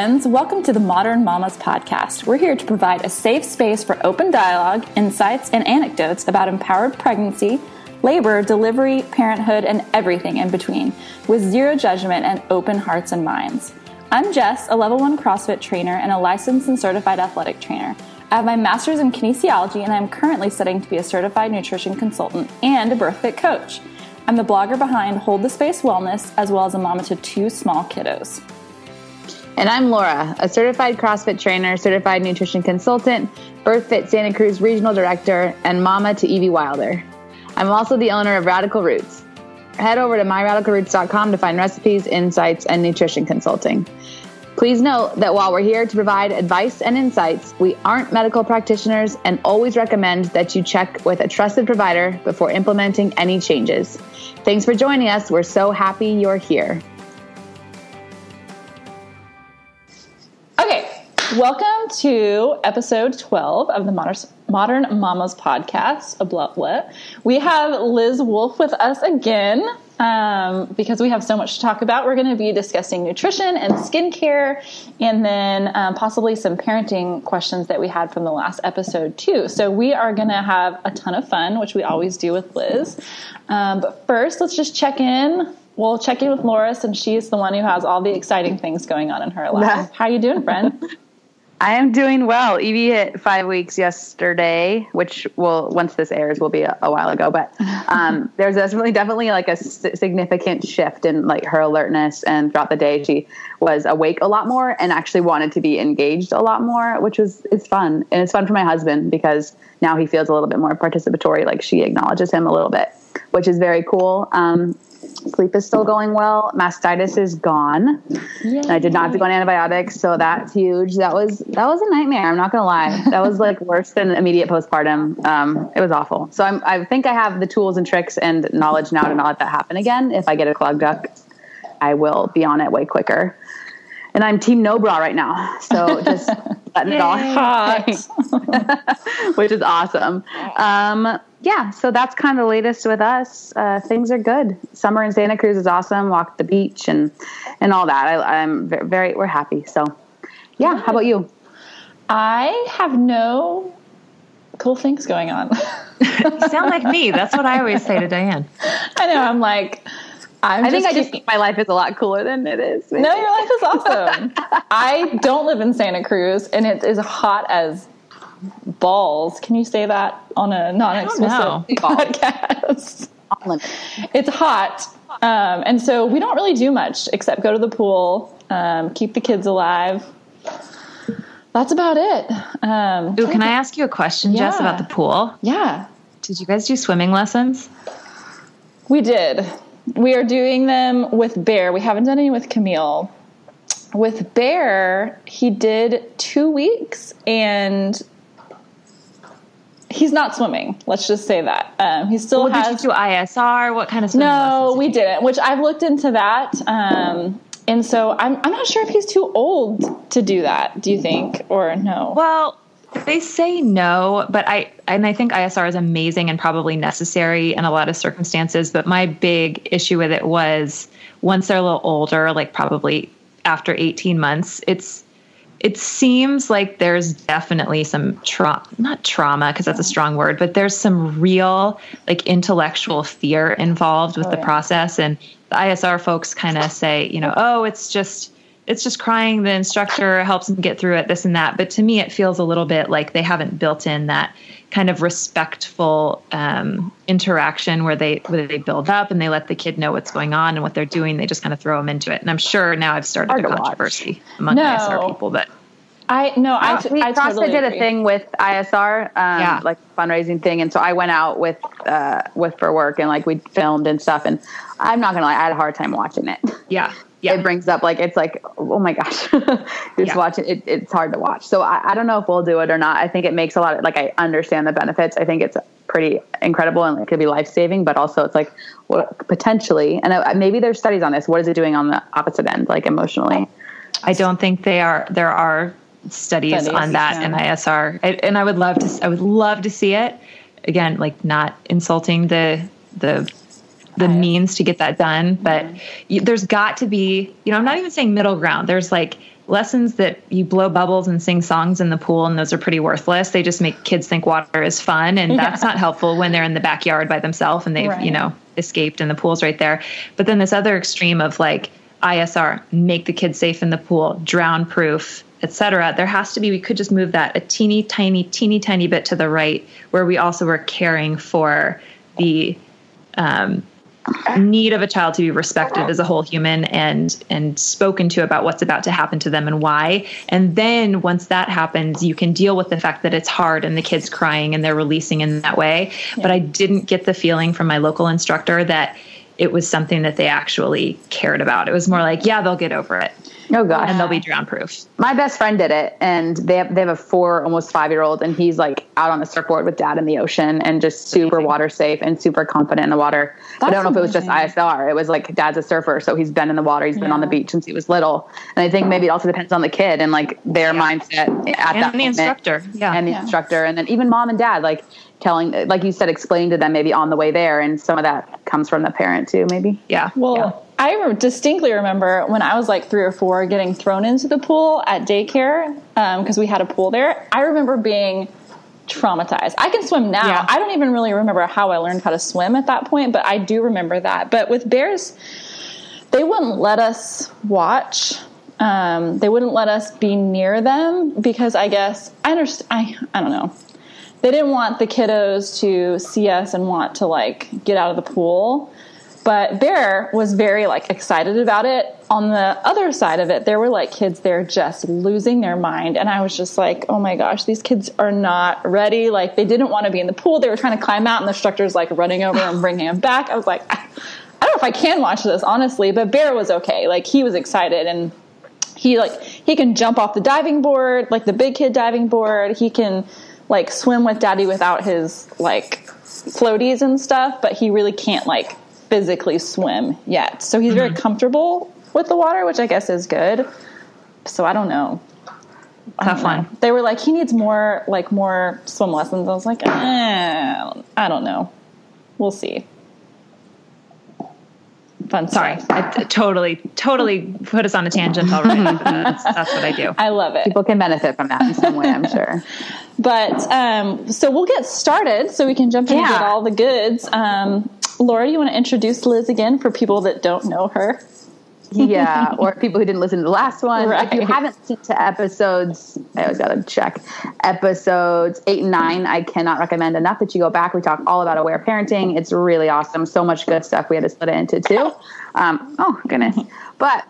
friends. Welcome to the Modern Mamas podcast. We're here to provide a safe space for open dialogue, insights, and anecdotes about empowered pregnancy, labor, delivery, parenthood, and everything in between, with zero judgment and open hearts and minds. I'm Jess, a level one CrossFit trainer and a licensed and certified athletic trainer. I have my master's in kinesiology and I'm currently studying to be a certified nutrition consultant and a birth fit coach. I'm the blogger behind Hold the Space Wellness, as well as a mama to two small kiddos. And I'm Laura, a certified CrossFit trainer, certified nutrition consultant, BirthFit Santa Cruz regional director, and mama to Evie Wilder. I'm also the owner of Radical Roots. Head over to myradicalroots.com to find recipes, insights, and nutrition consulting. Please note that while we're here to provide advice and insights, we aren't medical practitioners and always recommend that you check with a trusted provider before implementing any changes. Thanks for joining us. We're so happy you're here. Okay, welcome to episode 12 of the Modern, Mamas podcast. A blah. We have Liz Wolfe with us again um, because we have so much to talk about. We're going to be discussing nutrition and skincare, and then um, possibly some parenting questions that we had from the last episode, too. So, we are going to have a ton of fun, which we always do with Liz. Um, but first, let's just check in we'll check in with Laura since she's the one who has all the exciting things going on in her life. How you doing, friend? I am doing well. Evie hit five weeks yesterday, which will once this airs will be a, a while ago. But um, there's definitely definitely like a s- significant shift in like her alertness, and throughout the day she was awake a lot more and actually wanted to be engaged a lot more, which was it's fun and it's fun for my husband because now he feels a little bit more participatory. Like she acknowledges him a little bit, which is very cool. Um, Sleep is still going well. Mastitis is gone. I did not have to go on antibiotics, so that's huge. That was that was a nightmare. I'm not gonna lie. That was like worse than immediate postpartum. Um, it was awful. So I'm, I think I have the tools and tricks and knowledge now to not let that happen again. If I get a clogged duct, I will be on it way quicker. And I'm team no bra right now, so just letting it off, which is awesome. Um, yeah, so that's kind of the latest with us. Uh, things are good. Summer in Santa Cruz is awesome. Walked the beach and and all that. I, am very, very we're happy. So yeah, how about you? I have no cool things going on. you sound like me. That's what I always say to Diane. I know. I'm like. I'm i think I just think my life is a lot cooler than it is. Maybe. No, your life is awesome. I don't live in Santa Cruz, and it is hot as balls. Can you say that on a non-explicit podcast? it's hot, um, and so we don't really do much except go to the pool, um, keep the kids alive. That's about it. Um, Ooh, can I ask you a question, yeah. Jess, about the pool? Yeah. Did you guys do swimming lessons? We did. We are doing them with Bear. We haven't done any with Camille. With Bear, he did two weeks and he's not swimming. Let's just say that. Um, he still well, has. Did you do ISR? What kind of No, we did not Which I've looked into that. Um, and so I'm, I'm not sure if he's too old to do that. Do you think, or no? Well, they say no, but I and I think ISR is amazing and probably necessary in a lot of circumstances. But my big issue with it was once they're a little older, like probably after 18 months, it's it seems like there's definitely some trauma, not trauma, because that's a strong word, but there's some real like intellectual fear involved with oh, the yeah. process. And the ISR folks kind of say, you know, oh, it's just it's just crying. The instructor helps them get through it, this and that. But to me, it feels a little bit like they haven't built in that kind of respectful um, interaction where they where they build up and they let the kid know what's going on and what they're doing. They just kind of throw them into it. And I'm sure now I've started Hard a controversy watch. among no. ISR people, but. I no, I, we I CrossFit totally did agree. a thing with ISR, um, yeah. like fundraising thing, and so I went out with uh, with for work and like we filmed and stuff. And I'm not gonna lie, I had a hard time watching it. Yeah, yeah. it brings up like it's like oh my gosh just yeah. watching it, it's hard to watch. So I, I, don't know if we'll do it or not. I think it makes a lot of like i understand the benefits. I think it's pretty incredible and it could be life-saving but also it's like well, potentially and I, maybe there's studies on this. What is it doing on the opposite end like emotionally? I don't think they are there are studies, studies on that yeah. in isr I, and i would love to i would love to see it. Again like not insulting the the the means to get that done. But you, there's got to be, you know, I'm not even saying middle ground. There's like lessons that you blow bubbles and sing songs in the pool and those are pretty worthless they just make kids think water is fun and yeah. that's not helpful when they're in the backyard by themselves and they've right. you know escaped and the pool's right there but then this other extreme of like isr make the kids safe in the pool drown proof etc there has to be we could just move that a teeny tiny teeny tiny bit to the right where we also were caring for the um, need of a child to be respected as a whole human and and spoken to about what's about to happen to them and why. And then once that happens you can deal with the fact that it's hard and the kids crying and they're releasing in that way. Yeah. but i didn't get the feeling from my local instructor that it was something that they actually cared about. It was more like yeah they'll get over it Oh god, and they'll be drown proof. My best friend did it, and they have they have a four, almost five year old, and he's like out on the surfboard with dad in the ocean, and just super amazing. water safe and super confident in the water. I don't know amazing. if it was just ISR. It was like dad's a surfer, so he's been in the water. He's been on the beach since he was little, and I think maybe it also depends on the kid and like their yeah. mindset at and that and the moment. instructor, yeah, and the yeah. instructor, and then even mom and dad, like telling like you said explaining to them maybe on the way there and some of that comes from the parent too maybe yeah well yeah. I distinctly remember when I was like three or four getting thrown into the pool at daycare because um, we had a pool there. I remember being traumatized. I can swim now. Yeah. I don't even really remember how I learned how to swim at that point, but I do remember that. But with bears, they wouldn't let us watch. Um, they wouldn't let us be near them because I guess I understand. I I don't know. They didn't want the kiddos to see us and want to like get out of the pool. But Bear was very like excited about it. On the other side of it, there were like kids there just losing their mind. And I was just like, oh my gosh, these kids are not ready. Like they didn't want to be in the pool. They were trying to climb out and the instructor's like running over and bringing them back. I was like, I don't know if I can watch this honestly, but Bear was okay. Like he was excited and he like he can jump off the diving board, like the big kid diving board. He can like swim with daddy without his like floaties and stuff, but he really can't like physically swim yet. So he's mm-hmm. very comfortable with the water, which I guess is good. So I don't know. Tough one. They were like, he needs more, like more swim lessons. I was like, eh, I don't know. We'll see. Fun. Sorry, I t- totally, totally put us on a tangent already. that's, that's what I do. I love it. People can benefit from that in some way, I'm sure. but um, so we'll get started so we can jump in yeah. and get all the goods. Um, Laura, do you want to introduce Liz again for people that don't know her? Yeah, or people who didn't listen to the last one. Right. If you haven't listened to episodes, I always got to check episodes eight and nine. I cannot recommend enough that you go back. We talk all about aware parenting. It's really awesome. So much good stuff. We had to split it into two. Um, oh goodness, but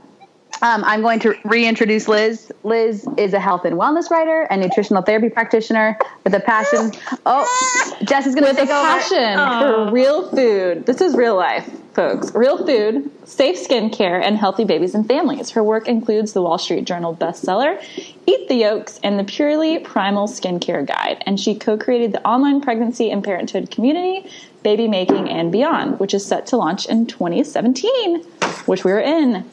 um, I'm going to reintroduce Liz. Liz is a health and wellness writer and nutritional therapy practitioner with a passion. Oh, Jess is going to take a passion for real food. This is real life, folks. Real food, safe skincare, and healthy babies and families. Her work includes the Wall Street Journal bestseller, Eat the Yolks, and the Purely Primal Skincare Guide. And she co-created the online pregnancy and parenthood community, Baby Making and Beyond, which is set to launch in 2017, which we're in.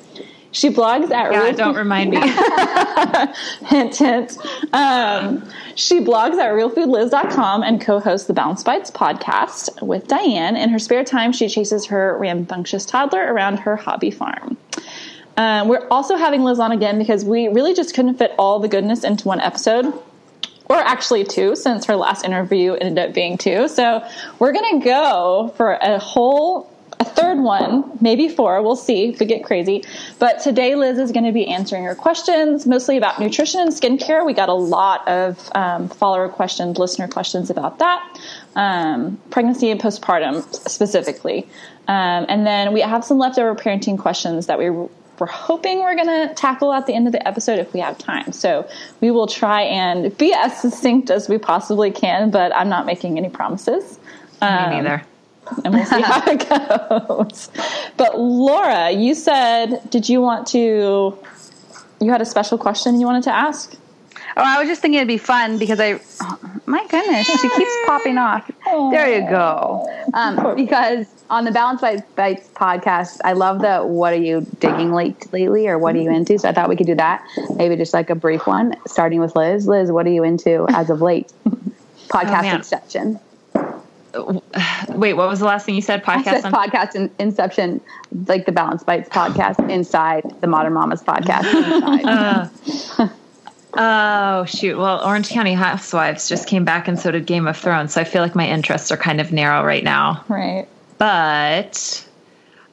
She blogs at yeah, Real don't Food- remind me. hint, hint. Um, she blogs at realfoodliz.com and co-hosts the Balance Bites podcast with Diane. In her spare time, she chases her rambunctious toddler around her hobby farm. Um, we're also having Liz on again because we really just couldn't fit all the goodness into one episode or actually two, since her last interview ended up being two. So we're going to go for a whole a third one, maybe four. We'll see if we get crazy. But today, Liz is going to be answering your questions, mostly about nutrition and skincare. We got a lot of um, follower questions, listener questions about that, um, pregnancy and postpartum specifically. Um, and then we have some leftover parenting questions that we we're hoping we're going to tackle at the end of the episode if we have time. So we will try and be as succinct as we possibly can, but I'm not making any promises. Me neither. And we'll see how it goes. But Laura, you said, did you want to? You had a special question you wanted to ask. Oh, I was just thinking it'd be fun because I, oh, my goodness, she keeps popping off. Aww. There you go. Um, because on the Balance Bites podcast, I love the "What are you digging late lately?" or "What are you into?" So I thought we could do that. Maybe just like a brief one, starting with Liz. Liz, what are you into as of late? Podcast oh, exception. wait, what was the last thing you said? Podcast. Said podcast in, Inception, like the Balance Bites podcast inside the Modern Mamas podcast. Uh, oh shoot! Well, Orange County Housewives just came back, and so did Game of Thrones. So I feel like my interests are kind of narrow right now. Right. But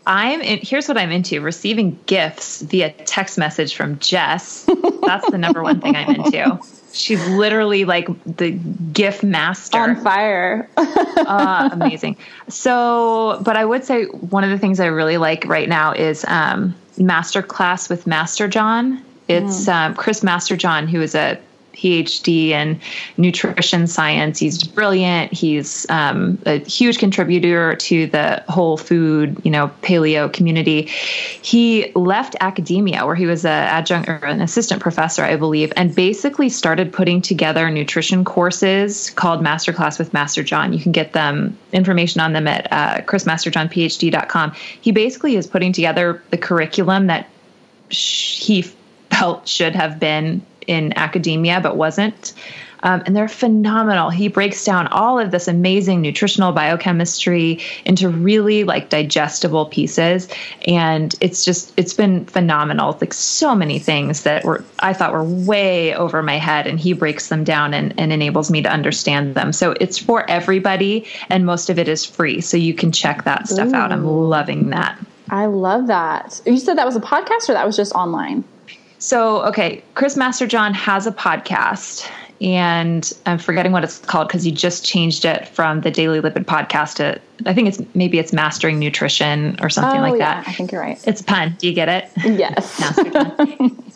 I'm in, here's what I'm into: receiving gifts via text message from Jess. That's the number one thing I'm into. She's literally like the GIF master on fire. uh, amazing. So, but I would say one of the things I really like right now is um, Master Class with Masterjohn. It's mm. um, Chris Masterjohn, who is a PhD in nutrition science. He's brilliant. He's um, a huge contributor to the whole food, you know, paleo community. He left academia, where he was an adjunct or an assistant professor, I believe, and basically started putting together nutrition courses called Masterclass with Masterjohn. You can get them information on them at uh, chrismasterjohnphd.com. He basically is putting together the curriculum that he felt should have been in academia but wasn't. Um, and they're phenomenal. He breaks down all of this amazing nutritional biochemistry into really like digestible pieces, and it's just it's been phenomenal. like so many things that were I thought were way over my head, and he breaks them down and, and enables me to understand them. So it's for everybody, and most of it is free, so you can check that stuff Ooh. out. I'm loving that. I love that. You said that was a podcast, or that was just online? So, okay, Chris Masterjohn has a podcast, and I'm forgetting what it's called because he just changed it from the Daily Lipid podcast to I think it's maybe it's Mastering Nutrition or something oh, like yeah, that. I think you're right. It's a pun. Do you get it? Yes.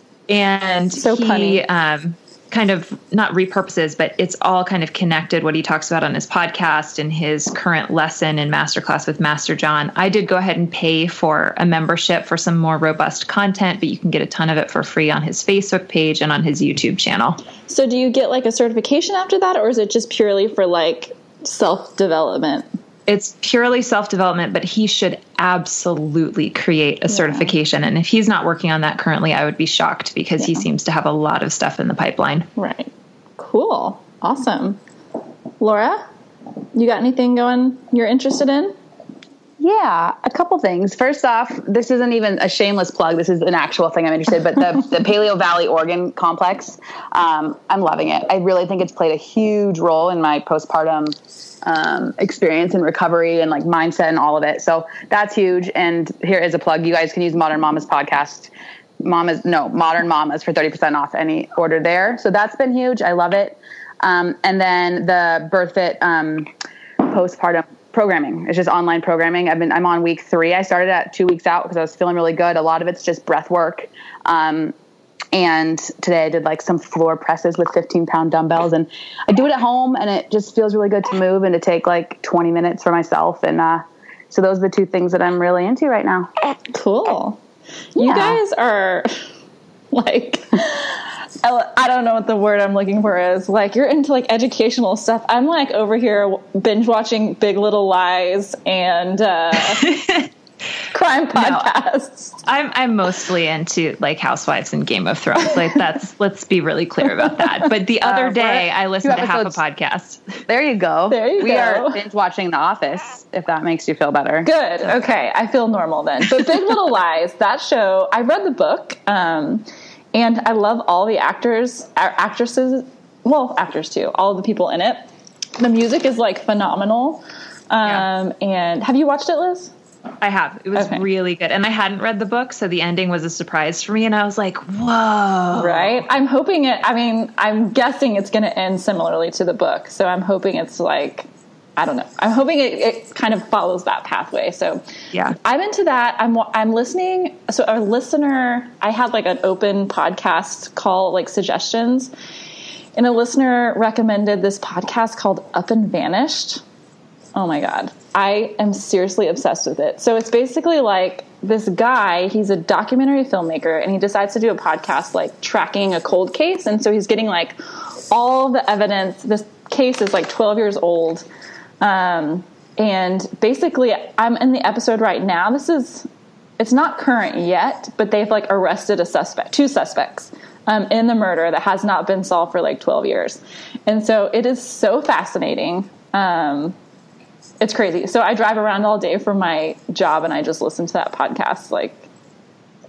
and so he, punny. Um, kind of not repurposes, but it's all kind of connected what he talks about on his podcast and his current lesson in masterclass with Masterjohn. I did go ahead and pay for a membership for some more robust content, but you can get a ton of it for free on his Facebook page and on his YouTube channel. So do you get like a certification after that or is it just purely for like self development? It's purely self development, but he should absolutely create a yeah. certification. And if he's not working on that currently, I would be shocked because yeah. he seems to have a lot of stuff in the pipeline. Right. Cool. Awesome. Laura, you got anything going you're interested in? Yeah, a couple things. First off, this isn't even a shameless plug. This is an actual thing I'm interested. But the the Paleovalley Organ Complex, um, I'm loving it. I really think it's played a huge role in my postpartum um, experience and recovery and like mindset and all of it. So that's huge. And here is a plug. You guys can use Modern Mamas podcast. Mamas, no, Modern Mamas for 30% off any order there. So that's been huge. I love it. Um, and then the BirthFit um, postpartum programming. It's just online programming. I've been I'm on week three. I started at two weeks out because I was feeling really good. A lot of it's just breath work. Um, and today I did like some floor presses with 15 pound dumbbells and I do it at home and it just feels really good to move and to take like 20 minutes for myself. And, uh, so those are the two things that I'm really into right now. Cool. Yeah. You guys are like, I don't know what the word I'm looking for is. Like you're into like educational stuff. I'm like over here binge watching Big Little Lies and uh, crime podcasts. No, I'm I'm mostly into like Housewives and Game of Thrones. Like that's let's be really clear about that. But the other uh, day I listened to half a podcast. There you go. There you we go. are binge watching The Office. If that makes you feel better. Good. Okay, I feel normal then. But Big Little Lies. That show. I read the book, um, and I love all the actors, actresses. Well, actors too. All the people in it. The music is like phenomenal. Um, yeah. And have you watched it, Liz? I have. It was okay. really good. And I hadn't read the book, so the ending was a surprise for me. And I was like, whoa. Right? I'm hoping it, I mean, I'm guessing it's going to end similarly to the book. So I'm hoping it's like, I don't know. I'm hoping it, it kind of follows that pathway. So yeah, I'm into that. I'm I'm listening. So a listener, I had like an open podcast call like suggestions, and a listener recommended this podcast called Up and Vanished. Oh my god, I am seriously obsessed with it. So it's basically like this guy, he's a documentary filmmaker and he decides to do a podcast like tracking a cold case. And so he's getting like all the evidence. This case is like 12 years old. Um, and basically, I'm in the episode right now. This is, it's not current yet, but they've like arrested a suspect, two suspects. Um, in the murder that has not been solved for like 12 years. And so it is so fascinating. Um, it's crazy. So I drive around all day for my job and I just listen to that podcast like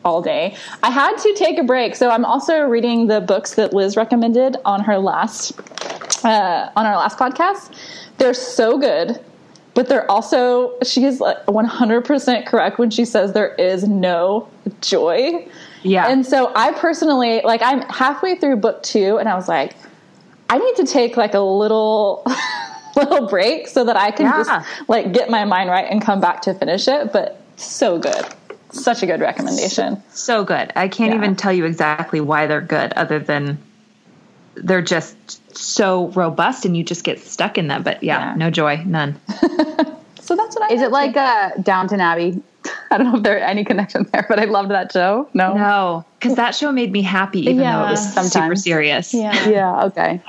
all day. I had to take a break. So I'm also reading the books that Liz recommended on her last uh, on our last podcast. They're so good, but they're also she's like 100% correct when she says there is no joy. Yeah. And so I personally like I'm halfway through book 2 and I was like I need to take like a little little break so that I can Yeah. just like get my mind right and come back to finish it, but so good. Such a good recommendation. So good. I can't Yeah. even tell you exactly why they're good, other than they're just so robust and you just get stuck in them. But yeah, Yeah. no joy, none. So that's what I Is it like uh, Downton Abbey? I don't know if there's any connection there, but I loved that show. No. No, because that show made me happy, even though it was Sometimes. super Sometimes. serious. Yeah. Yeah. Okay.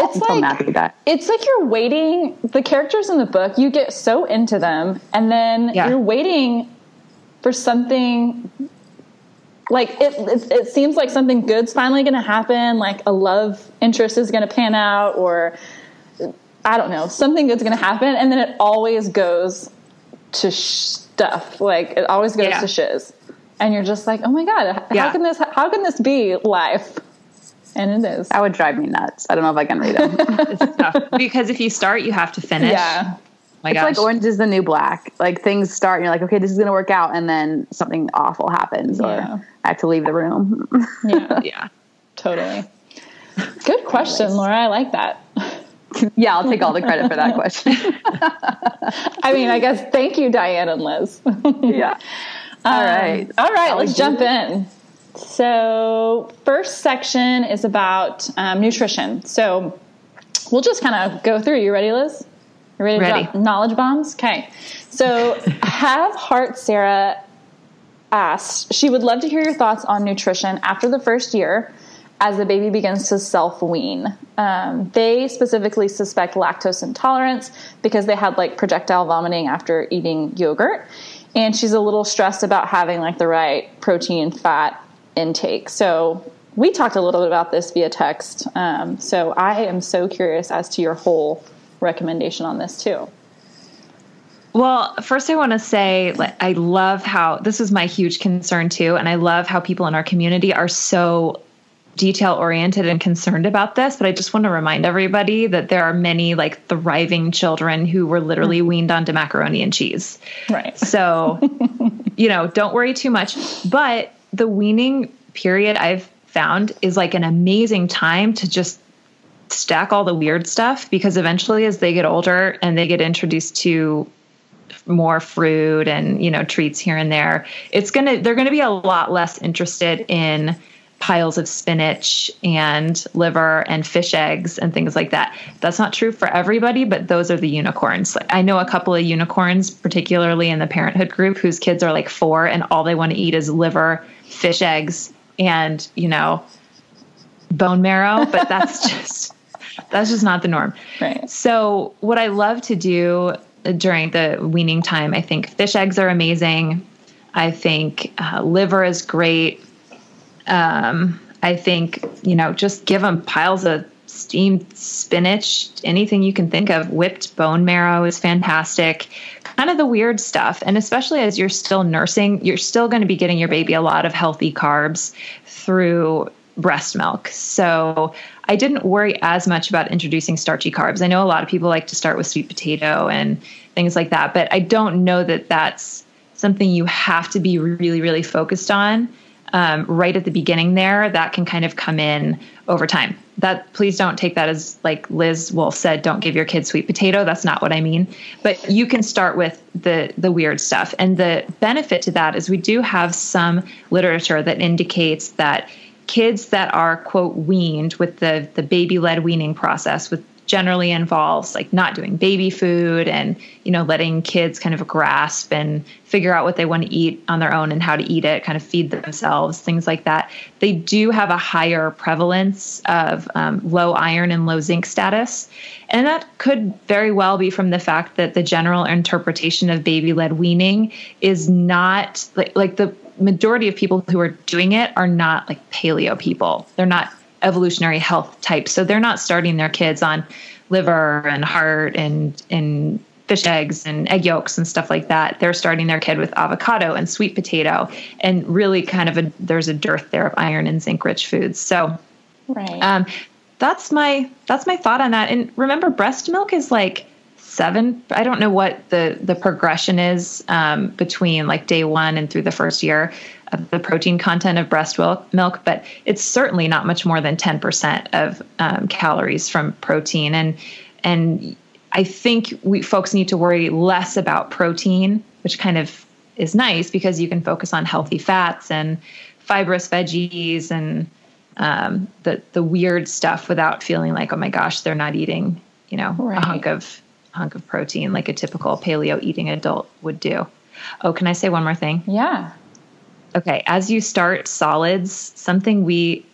It's I'm so like happy that. it's like you're waiting the characters in the book you get so into them and then Yeah. you're waiting for something like it, it it seems like something good's finally going to happen like a love interest is going to pan out or i don't know something good's going to happen and then it always goes to stuff. Like it always goes Yeah. to shiz. And you're just like oh my god how can this how can this be life? And it is. That would drive me nuts. I don't know if I can read it. Because if you start, you have to finish. yeah My It's gosh. like Orange is the New Black. Like things start and you're like, okay, this is going to work out. And then something awful happens or Yeah. I have to leave the room. yeah yeah. Totally. Good question, Laura. I like that. yeah, I'll take all the credit for that question. I mean, I guess thank you, Diane and Liz. yeah. All right. All right, Shall we let's do jump in. So, first section is about um, nutrition. So, we'll just kind of go through. You ready, Liz? You ready to Ready. drop knowledge bombs? Okay. So, have Heart Sarah asked, she would love to hear your thoughts on nutrition after the first year as the baby begins to self wean. Um, they specifically suspect lactose intolerance because they had like projectile vomiting after eating yogurt. And she's a little stressed about having like the right protein, fat intake. So we talked a little bit about this via text. Um, so I am so curious as to your whole recommendation on this too. Well, first, I want to say I love how this is my huge concern too. And I love how people in our community are so detail oriented and concerned about this. But I just want to remind everybody that there are many like thriving children who were literally mm-hmm. weaned onto macaroni and cheese. Right. So, you know, don't worry too much. But the weaning period I've found is like an amazing time to just stack all the weird stuff because eventually as they get older and they get introduced to more fruit and you know treats here and there it's going to they're going to be a lot less interested in piles of spinach and liver and fish eggs and things like that. That's not true for everybody but those are the unicorns. I know a couple of unicorns particularly in the parenthood group whose kids are like 4 and all they want to eat is liver fish eggs and you know bone marrow but that's just that's just not the norm Right. so, what I love to do during the weaning time, I think fish eggs are amazing. I think uh, liver is great. Um, I think, you know, just give them piles of steamed spinach, anything you can think of. Whipped bone marrow is fantastic. Kind of the weird stuff. And especially as you're still nursing, you're still going to be getting your baby a lot of healthy carbs through breast milk. So I didn't worry as much about introducing starchy carbs. I know a lot of people like to start with sweet potato and things like that, but I don't know that that's something you have to be really, really focused on um, right at the beginning there. That can kind of come in over time. That please don't take that as like Liz Wolfe said, don't give your kids sweet potato. That's not what I mean. But you can start with the the weird stuff. And the benefit to that is we do have some literature that indicates that kids that are quote weaned with the the baby led weaning process with generally involves like not doing baby food and you know letting kids kind of grasp and figure out what they want to eat on their own and how to eat it kind of feed themselves things like that. They do have a higher prevalence of um, low iron and low zinc status. And that could very well be from the fact that the general interpretation of baby led weaning is not like like the majority of people who are doing it are not like paleo people. They're not evolutionary health types. So they're not starting their kids on liver and heart and and fish eggs and egg yolks and stuff like that. They're starting their kid with avocado and sweet potato, and really kind of a there's a dearth there of iron and zinc rich foods. So, right. Um, that's my that's my thought on that. And remember, breast milk is like seven. I don't know what the the progression is um, between like day one and through the first year of the protein content of breast milk, but it's certainly not much more than ten percent of um, calories from protein. And and I think we folks need to worry less about protein, which kind of is nice because you can focus on healthy fats and fibrous veggies and um, the the weird stuff without feeling like oh my gosh they're not eating you know right. a hunk of hunk of protein like a typical paleo eating adult would do. Oh, can I say one more thing? Yeah. Okay, as you start solids, something we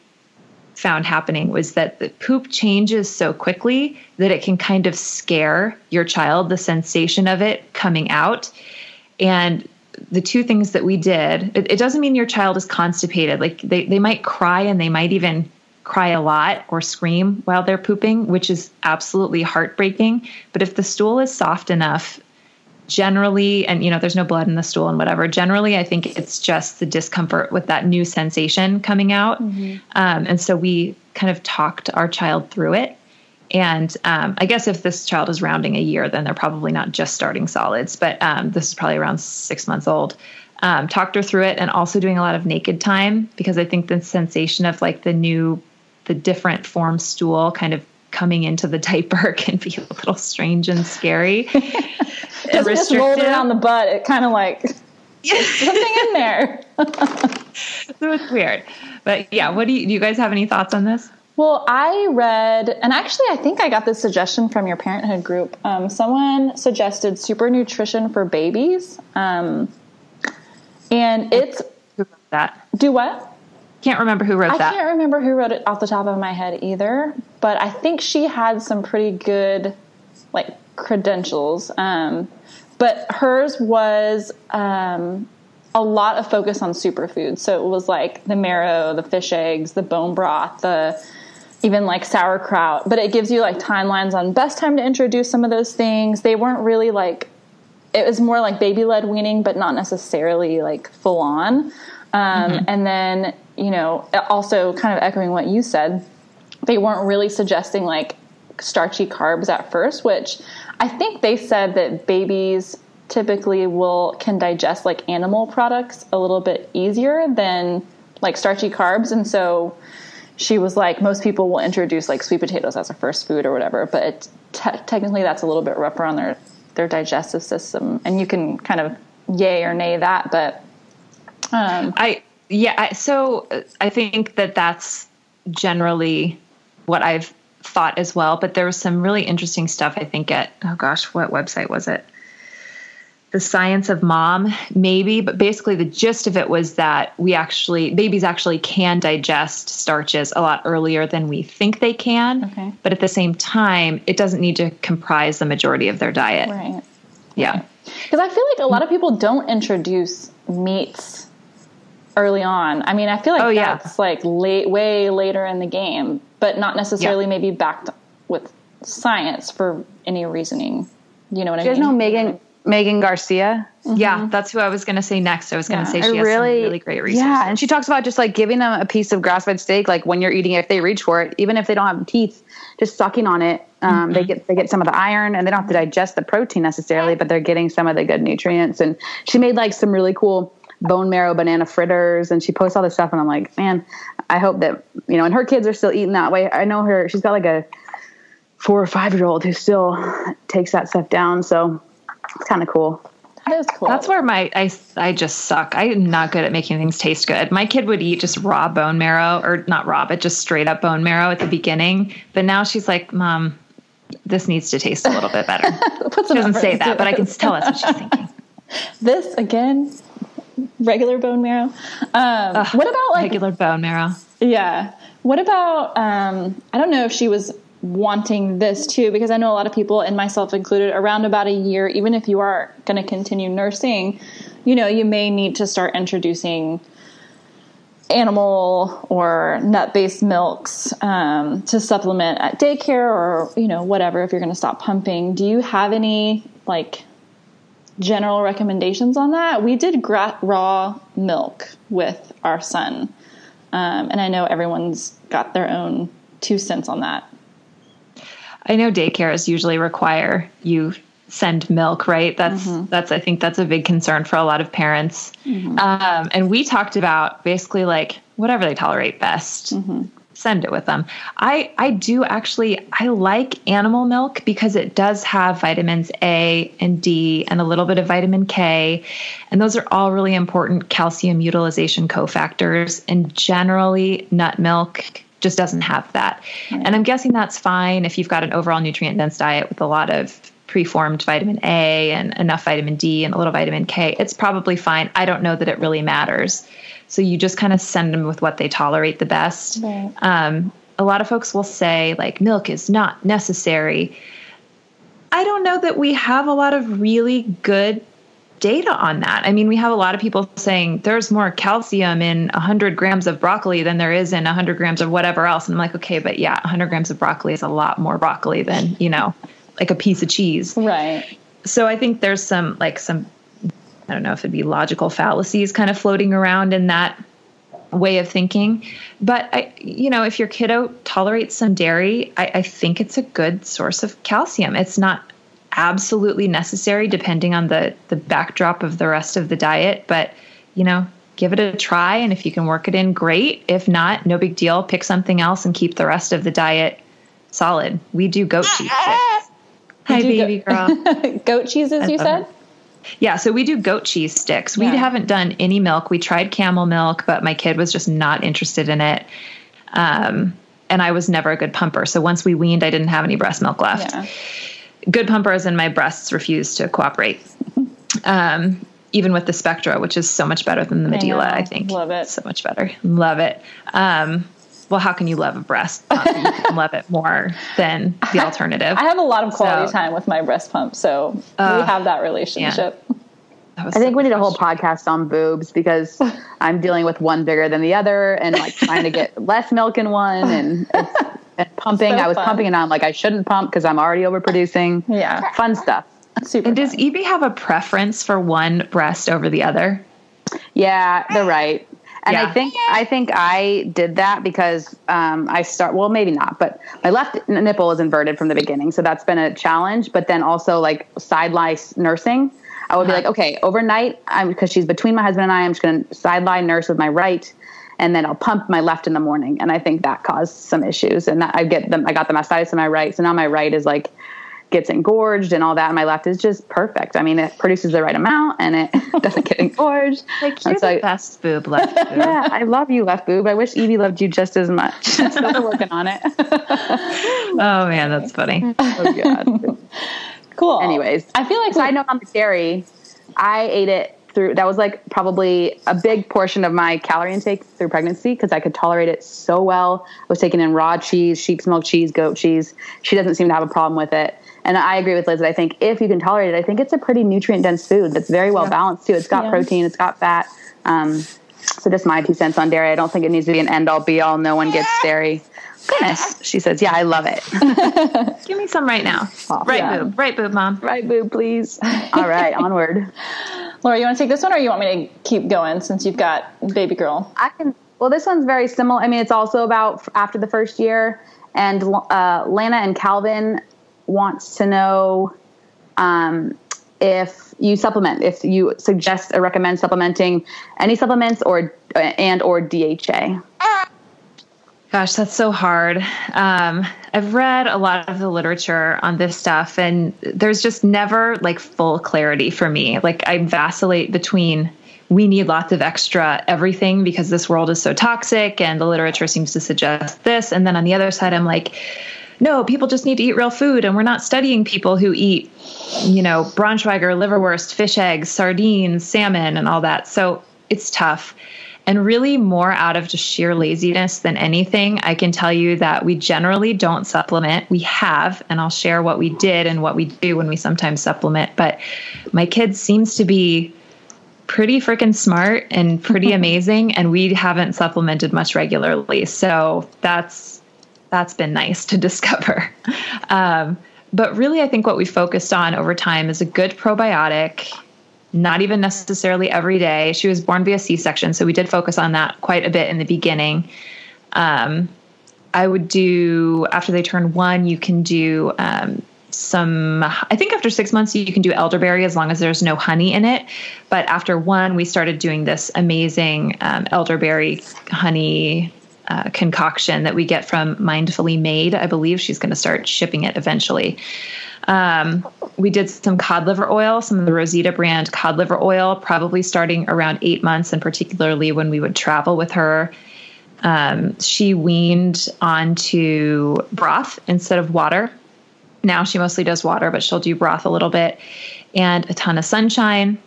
found happening was that the poop changes so quickly that it can kind of scare your child, the sensation of it coming out. And the two things that we did, it, it doesn't mean your child is constipated. Like they, they might cry and they might even cry a lot or scream while they're pooping, which is absolutely heartbreaking. But if the stool is soft enough, generally, and you know, there's no blood in the stool and whatever, generally, I think it's just the discomfort with that new sensation coming out. Mm-hmm. Um, and so we kind of talked our child through it. And um, I guess if this child is rounding a year, then they're probably not just starting solids, but um, this is probably around six months old. Um, talked her through it and also doing a lot of naked time because I think the sensation of like the new the different form stool kind of coming into the diaper can be a little strange and scary. just, just rolled on the butt. It kind of like something in there. so it's weird. But yeah, what do you, do you guys have any thoughts on this? Well, I read, and actually, I think I got this suggestion from your parenthood group. Um, someone suggested super nutrition for babies, um, and it's that. Do what? Can't remember who wrote I that. I can't remember who wrote it off the top of my head either, but I think she had some pretty good like credentials. Um, but hers was um, a lot of focus on superfoods. So it was like the marrow, the fish eggs, the bone broth, the even like sauerkraut. But it gives you like timelines on best time to introduce some of those things. They weren't really like it was more like baby led weaning, but not necessarily like full on. Um, mm-hmm. And then you know, also kind of echoing what you said, they weren't really suggesting like starchy carbs at first, which I think they said that babies typically will can digest like animal products a little bit easier than like starchy carbs. And so she was like most people will introduce like sweet potatoes as a first food or whatever but te- technically that's a little bit rougher on their their digestive system. And you can kind of yay or nay that but um, I yeah, so uh, I think that that's generally what I've thought as well. But there was some really interesting stuff. I think at oh gosh, what website was it? The Science of Mom, maybe, but basically the gist of it was that we actually babies actually can digest starches a lot earlier than we think they can. Okay. But at the same time, it doesn't need to comprise the majority of their diet. Right. Yeah. Because I feel like a lot of people don't introduce meats early on. I mean, I feel like oh, that's yeah. like late, way later in the game, but not necessarily yeah. maybe backed with science for any reasoning. You know what you I mean? You know Megan Megan Garcia. Mm-hmm. Yeah, that's who I was going to say next. I was going to yeah. say she has really, some really great research. Yeah, and she talks about just like giving them a piece of grass fed steak, like when you're eating it, if they reach for it, even if they don't have teeth, just sucking on it. Um, mm-hmm. They get they get some of the iron, and they don't have to digest the protein necessarily, but they're getting some of the good nutrients. And she made like some really cool bone marrow banana fritters and she posts all this stuff and I'm like, man, I hope that you know, and her kids are still eating that way. I know her she's got like a four or five year old who still takes that stuff down. So it's kind of cool. That is cool. That's where my I I just suck. I'm not good at making things taste good. My kid would eat just raw bone marrow or not raw, but just straight up bone marrow at the beginning. But now she's like, Mom, this needs to taste a little bit better. she doesn't say that, but I can tell that's what she's thinking. This again, regular bone marrow. Um, Ugh, what about like regular bone marrow? Yeah. What about? Um, I don't know if she was wanting this too, because I know a lot of people, and myself included, around about a year, even if you are going to continue nursing, you know, you may need to start introducing animal or nut based milks um, to supplement at daycare or you know whatever if you're going to stop pumping do you have any like general recommendations on that we did gra- raw milk with our son um, and i know everyone's got their own two cents on that i know daycares usually require you send milk, right? That's mm-hmm. that's I think that's a big concern for a lot of parents. Mm-hmm. Um, and we talked about basically like whatever they tolerate best. Mm-hmm. Send it with them. I I do actually I like animal milk because it does have vitamins A and D and a little bit of vitamin K, and those are all really important calcium utilization cofactors. And generally, nut milk just doesn't have that. And I'm guessing that's fine if you've got an overall nutrient dense diet with a lot of preformed vitamin A and enough vitamin D and a little vitamin K, it's probably fine. I don't know that it really matters. So you just kind of send them with what they tolerate the best. Right. Um, a lot of folks will say, like, milk is not necessary. I don't know that we have a lot of really good data on that. I mean, we have a lot of people saying there's more calcium in 100 grams of broccoli than there is in 100 grams of whatever else. And I'm like, okay, but yeah, 100 grams of broccoli is a lot more broccoli than, you know, like a piece of cheese. Right. So I think there's some like some I don't know if it'd be logical fallacies kind of floating around in that way of thinking. But I you know, if your kiddo tolerates some dairy, I, I think it's a good source of calcium. It's not absolutely necessary depending on the the backdrop of the rest of the diet, but you know, give it a try and if you can work it in great. If not, no big deal. Pick something else and keep the rest of the diet solid. We do goat cheese. Hi, baby go- girl. goat cheeses, you said? Yeah, so we do goat cheese sticks. We yeah. haven't done any milk. We tried camel milk, but my kid was just not interested in it. Um, and I was never a good pumper. So once we weaned, I didn't have any breast milk left. Yeah. Good pumpers and my breasts refused to cooperate. Um, even with the Spectra, which is so much better than the Medela, I, I think. Love it. So much better. Love it. Um, well, how can you love a breast pump? you can love it more than the alternative. I have a lot of quality so, time with my breast pump, so uh, we have that relationship. Yeah. That I think we need a whole podcast on boobs because I'm dealing with one bigger than the other and like trying to get less milk in one and, and pumping. So I was fun. pumping and I'm like, I shouldn't pump because I'm already overproducing. Yeah. Fun stuff. Super. And does Evie have a preference for one breast over the other? Yeah, they're right. And yeah. I think I think I did that because um, I start well maybe not, but my left nipple is inverted from the beginning, so that's been a challenge. But then also like side lie nursing, I would uh-huh. be like, okay, overnight, I'm because she's between my husband and I, I'm just going to side lie nurse with my right, and then I'll pump my left in the morning, and I think that caused some issues. And that, I get them, I got the mastitis in my right, so now my right is like gets engorged and all that. And my left is just perfect. I mean, it produces the right amount and it doesn't get engorged. Like you're the best boob left boob. yeah, I love you left boob. I wish Evie loved you just as much. Still working on it. oh man, that's funny. Oh god. cool. Anyways, I feel like side note on the dairy, I ate it through that was like probably a big portion of my calorie intake through pregnancy because I could tolerate it so well. I was taking in raw cheese, sheep's milk cheese, goat cheese. She doesn't seem to have a problem with it. And I agree with Liz that I think if you can tolerate it, I think it's a pretty nutrient dense food that's very well yeah. balanced too. It's got yeah. protein, it's got fat. Um, so just my two cents on dairy. I don't think it needs to be an end all be all. No one gets dairy. Goodness, she says, "Yeah, I love it. Give me some right now. Oh, right yeah. boob, right boob, mom. Right boob, please. All right, onward. Laura, you want to take this one, or you want me to keep going since you've got baby girl? I can. Well, this one's very similar. I mean, it's also about after the first year, and uh, Lana and Calvin wants to know um, if you supplement, if you suggest or recommend supplementing any supplements or and or DHA. Gosh, that's so hard. Um, I've read a lot of the literature on this stuff, and there's just never like full clarity for me. Like I vacillate between we need lots of extra everything because this world is so toxic, and the literature seems to suggest this. And then on the other side, I'm like, no, people just need to eat real food, and we're not studying people who eat, you know, Braunschweiger, liverwurst, fish eggs, sardines, salmon, and all that. So it's tough. And really, more out of just sheer laziness than anything, I can tell you that we generally don't supplement. We have, and I'll share what we did and what we do when we sometimes supplement. But my kid seems to be pretty freaking smart and pretty amazing and we haven't supplemented much regularly so that's that's been nice to discover. Um, but really i think what we focused on over time is a good probiotic not even necessarily every day. She was born via c-section so we did focus on that quite a bit in the beginning. Um, i would do after they turn one you can do um, some i think after six months you can do elderberry as long as there's no honey in it. But after one we started doing this amazing um, elderberry honey uh, concoction that we get from mindfully made. I believe she's going to start shipping it eventually. Um, we did some cod liver oil some of the rosita brand cod liver oil probably starting around eight months and particularly when we would travel with her. Um, she weaned onto broth instead of water. Now she mostly does water, but she'll do broth a little bit and a ton of sunshine.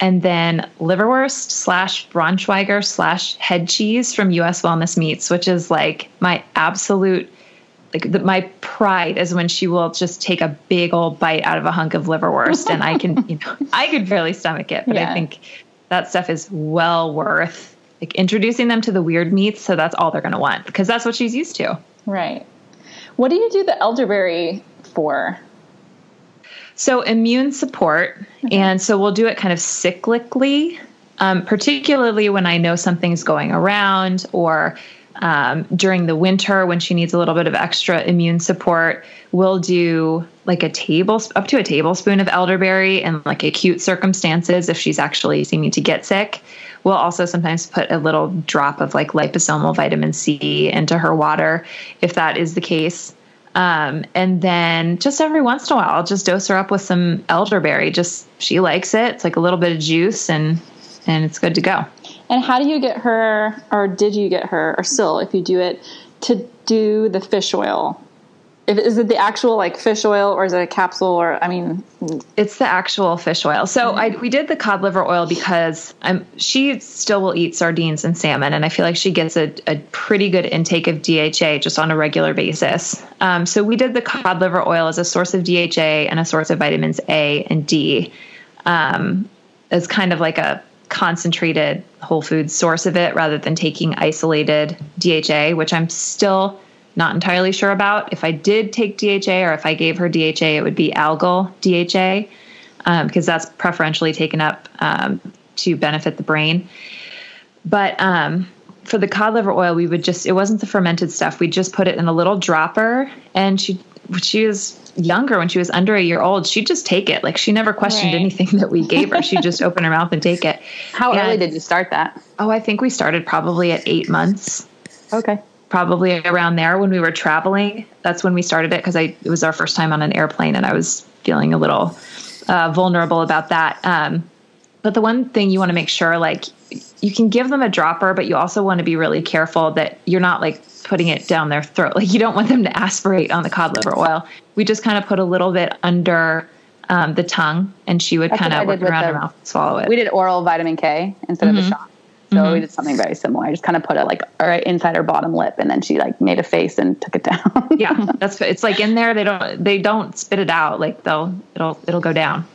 And then liverwurst slash Braunschweiger slash head cheese from US Wellness Meats, which is like my absolute like the, my pride is when she will just take a big old bite out of a hunk of liverwurst and I can, you know, I could barely stomach it, but yeah. I think that stuff is well worth like introducing them to the weird meats. So that's all they're going to want because that's what she's used to. Right. What do you do the elderberry for? So, immune support. Mm-hmm. And so we'll do it kind of cyclically, um, particularly when I know something's going around or um, during the winter when she needs a little bit of extra immune support. We'll do like a table up to a tablespoon of elderberry in like acute circumstances if she's actually seeming to get sick. We'll also sometimes put a little drop of like liposomal vitamin C into her water if that is the case. Um, and then just every once in a while, I'll just dose her up with some elderberry. Just she likes it. It's like a little bit of juice, and and it's good to go. And how do you get her, or did you get her, or still, if you do it, to do the fish oil is it the actual like fish oil or is it a capsule or I mean it's the actual fish oil. So I we did the cod liver oil because I'm she still will eat sardines and salmon and I feel like she gets a, a pretty good intake of DHA just on a regular basis. Um, so we did the cod liver oil as a source of DHA and a source of vitamins A and D um, as kind of like a concentrated whole food source of it rather than taking isolated DHA, which I'm still not entirely sure about. If I did take DHA or if I gave her DHA, it would be algal DHA because um, that's preferentially taken up um, to benefit the brain. But um, for the cod liver oil, we would just, it wasn't the fermented stuff. We just put it in a little dropper. And she, she was younger, when she was under a year old, she'd just take it. Like she never questioned right. anything that we gave her. She'd just open her mouth and take it. How and, early did you start that? Oh, I think we started probably at eight months. Okay probably around there when we were traveling. That's when we started it because I it was our first time on an airplane and I was feeling a little uh, vulnerable about that. Um, but the one thing you want to make sure, like, you can give them a dropper, but you also want to be really careful that you're not like putting it down their throat. Like, you don't want them to aspirate on the cod liver oil. We just kind of put a little bit under um, the tongue, and she would kind of work around the, her mouth, swallow it. We did oral vitamin K instead mm-hmm. of a shot. So mm-hmm. we did something very similar. I just kind of put it like right inside her bottom lip, and then she like made a face and took it down. yeah, that's it's like in there. They don't they don't spit it out. Like they'll it'll it'll go down.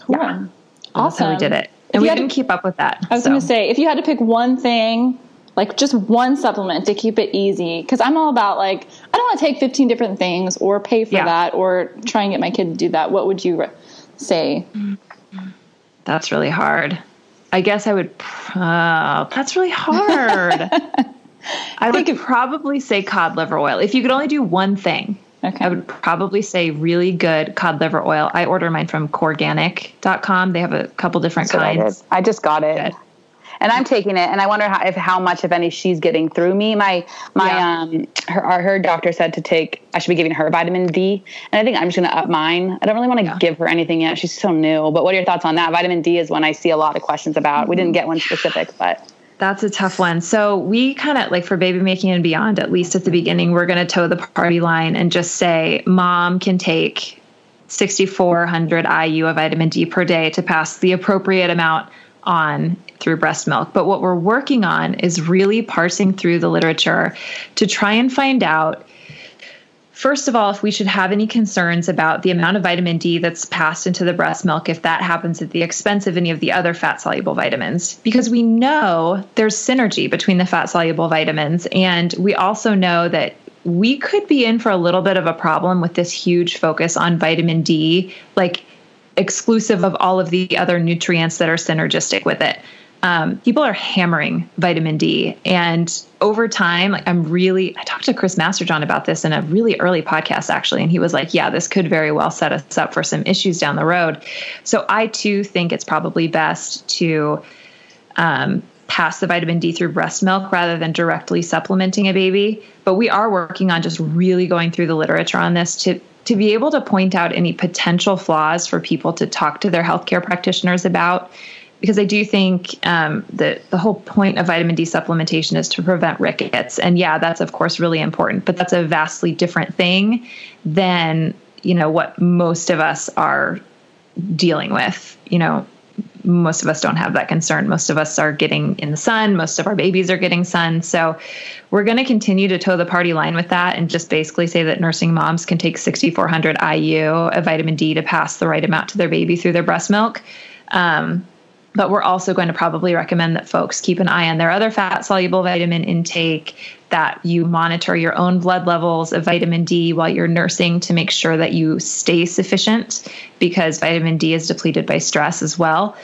Cool. Yeah, awesome. That's how we did it, and we didn't to, keep up with that. I was so. going to say if you had to pick one thing. Like just one supplement to keep it easy, because I'm all about like I don't want to take 15 different things or pay for yeah. that or try and get my kid to do that. What would you say? That's really hard. I guess I would. Uh, that's really hard. I would probably say cod liver oil. If you could only do one thing, okay. I would probably say really good cod liver oil. I order mine from Corganic.com. They have a couple different kinds. I, I, just got it. Good and I'm taking it, and I wonder how if how much, if any, she's getting through me. My my yeah. um her her doctor said to take. I should be giving her vitamin D, and I think I'm just going to up mine. I don't really want to yeah. give her anything yet. She's so new. But what are your thoughts on that? Vitamin D is one I see a lot of questions about. Mm-hmm. We didn't get one specific, but. That's a tough one. So we kind of like for baby making and beyond, at least at the beginning, we're going to toe the party line and just say mom can take 6,400 IU of vitamin D per day to pass the appropriate amount on through breast milk. But what we're working on is really parsing through the literature to try and find out first of all, if we should have any concerns about the amount of vitamin D that's passed into the breast milk, if that happens at the expense of any of the other fat soluble vitamins, because we know there's synergy between the fat soluble vitamins. And we also know that we could be in for a little bit of a problem with this huge focus on vitamin D, like exclusive of all of the other nutrients that are synergistic with it um, people are hammering vitamin D. And over time, like I'm really, I talked to Chris Masterjohn about this in a really early podcast, actually. And he was like, yeah, this could very well set us up for some issues down the road. So I too think it's probably best to um, pass the vitamin D through breast milk rather than directly supplementing a baby. But we are working on just really going through the literature on this to to be able to point out any potential flaws for people to talk to their healthcare practitioners about because I do think um, that the whole point of vitamin D supplementation is to prevent rickets. And yeah, that's of course really important, but that's a vastly different thing than, you know, what most of us are dealing with. You know, most of us don't have that concern. Most of us are getting in the sun. Most of our babies are getting sun. So we're going to continue to toe the party line with that and just basically say that nursing moms can take 6,400 IU of vitamin D to pass the right amount to their baby through their breast milk. Um, but we're also going to probably recommend that folks keep an eye on their other fat soluble vitamin intake, that you monitor your own blood levels of vitamin D while you're nursing to make sure that you stay sufficient because vitamin D is depleted by stress as well.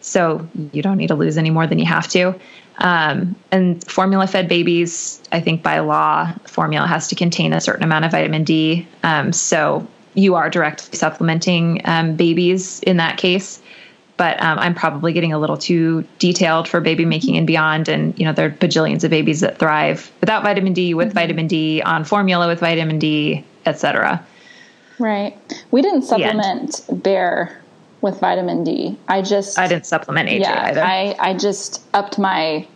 So you don't need to lose any more than you have to. Um, and formula fed babies, I think by law, formula has to contain a certain amount of vitamin D. Um, so you are directly supplementing um, babies in that case but um, I'm probably getting a little too detailed for baby making and beyond. And you know, there are bajillions of babies that thrive without vitamin D, with mm-hmm. vitamin D, on formula with vitamin D, etc. Right. We didn't supplement Bear with vitamin D. I just I didn't supplement AJ yeah, either. I I just upped my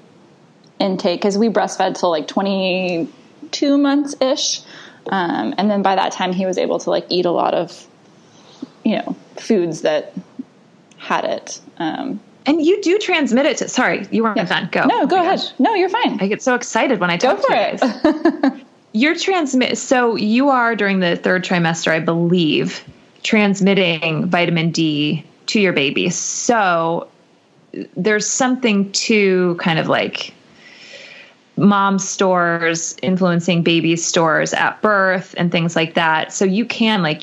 intake because we breastfed till like 22 months ish, um, and then by that time he was able to like eat a lot of you know foods that had it. Um, and you do transmit it to. Sorry, you weren't yeah. done. Go. No, go oh ahead. Gosh. No, you're fine. I get so excited when I talk go for to you guys. you're transmit. So you are during the third trimester, I believe, transmitting vitamin D to your baby. So there's something to kind of like mom stores influencing baby stores at birth and things like that. So you can like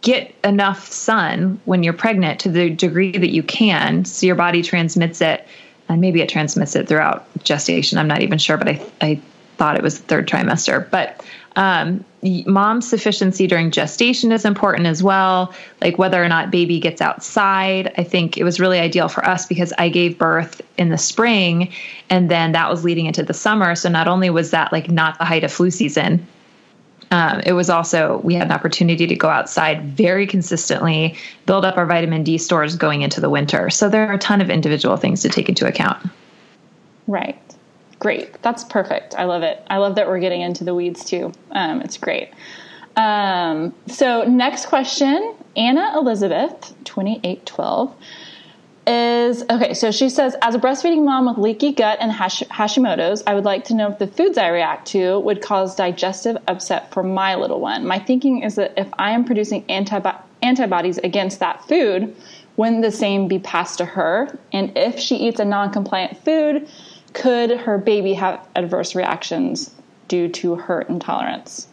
get enough sun when you're pregnant to the degree that you can so your body transmits it and maybe it transmits it throughout gestation i'm not even sure but i, I thought it was the third trimester. But um, mom sufficiency during gestation is important as well like whether or not baby gets outside. I think it was really ideal for us because i gave birth in the spring and then that was leading into the summer. So not only was that like not the height of flu season um, it was also we had an opportunity to go outside very consistently build up our vitamin d stores going into the winter. So there are a ton of individual things to take into account. Right. Great. That's perfect. I love it. I love that we're getting into the weeds too. Um, it's great. Um, so next question anna elizabeth 2812 is okay. So she says, as a breastfeeding mom with leaky gut and Hash- Hashimoto's, I would like to know if the foods I react to would cause digestive upset for my little one. My thinking is that if I am producing antibi- antibodies against that food, wouldn't the same be passed to her? And if she eats a non compliant food, could her baby have adverse reactions due to her intolerance?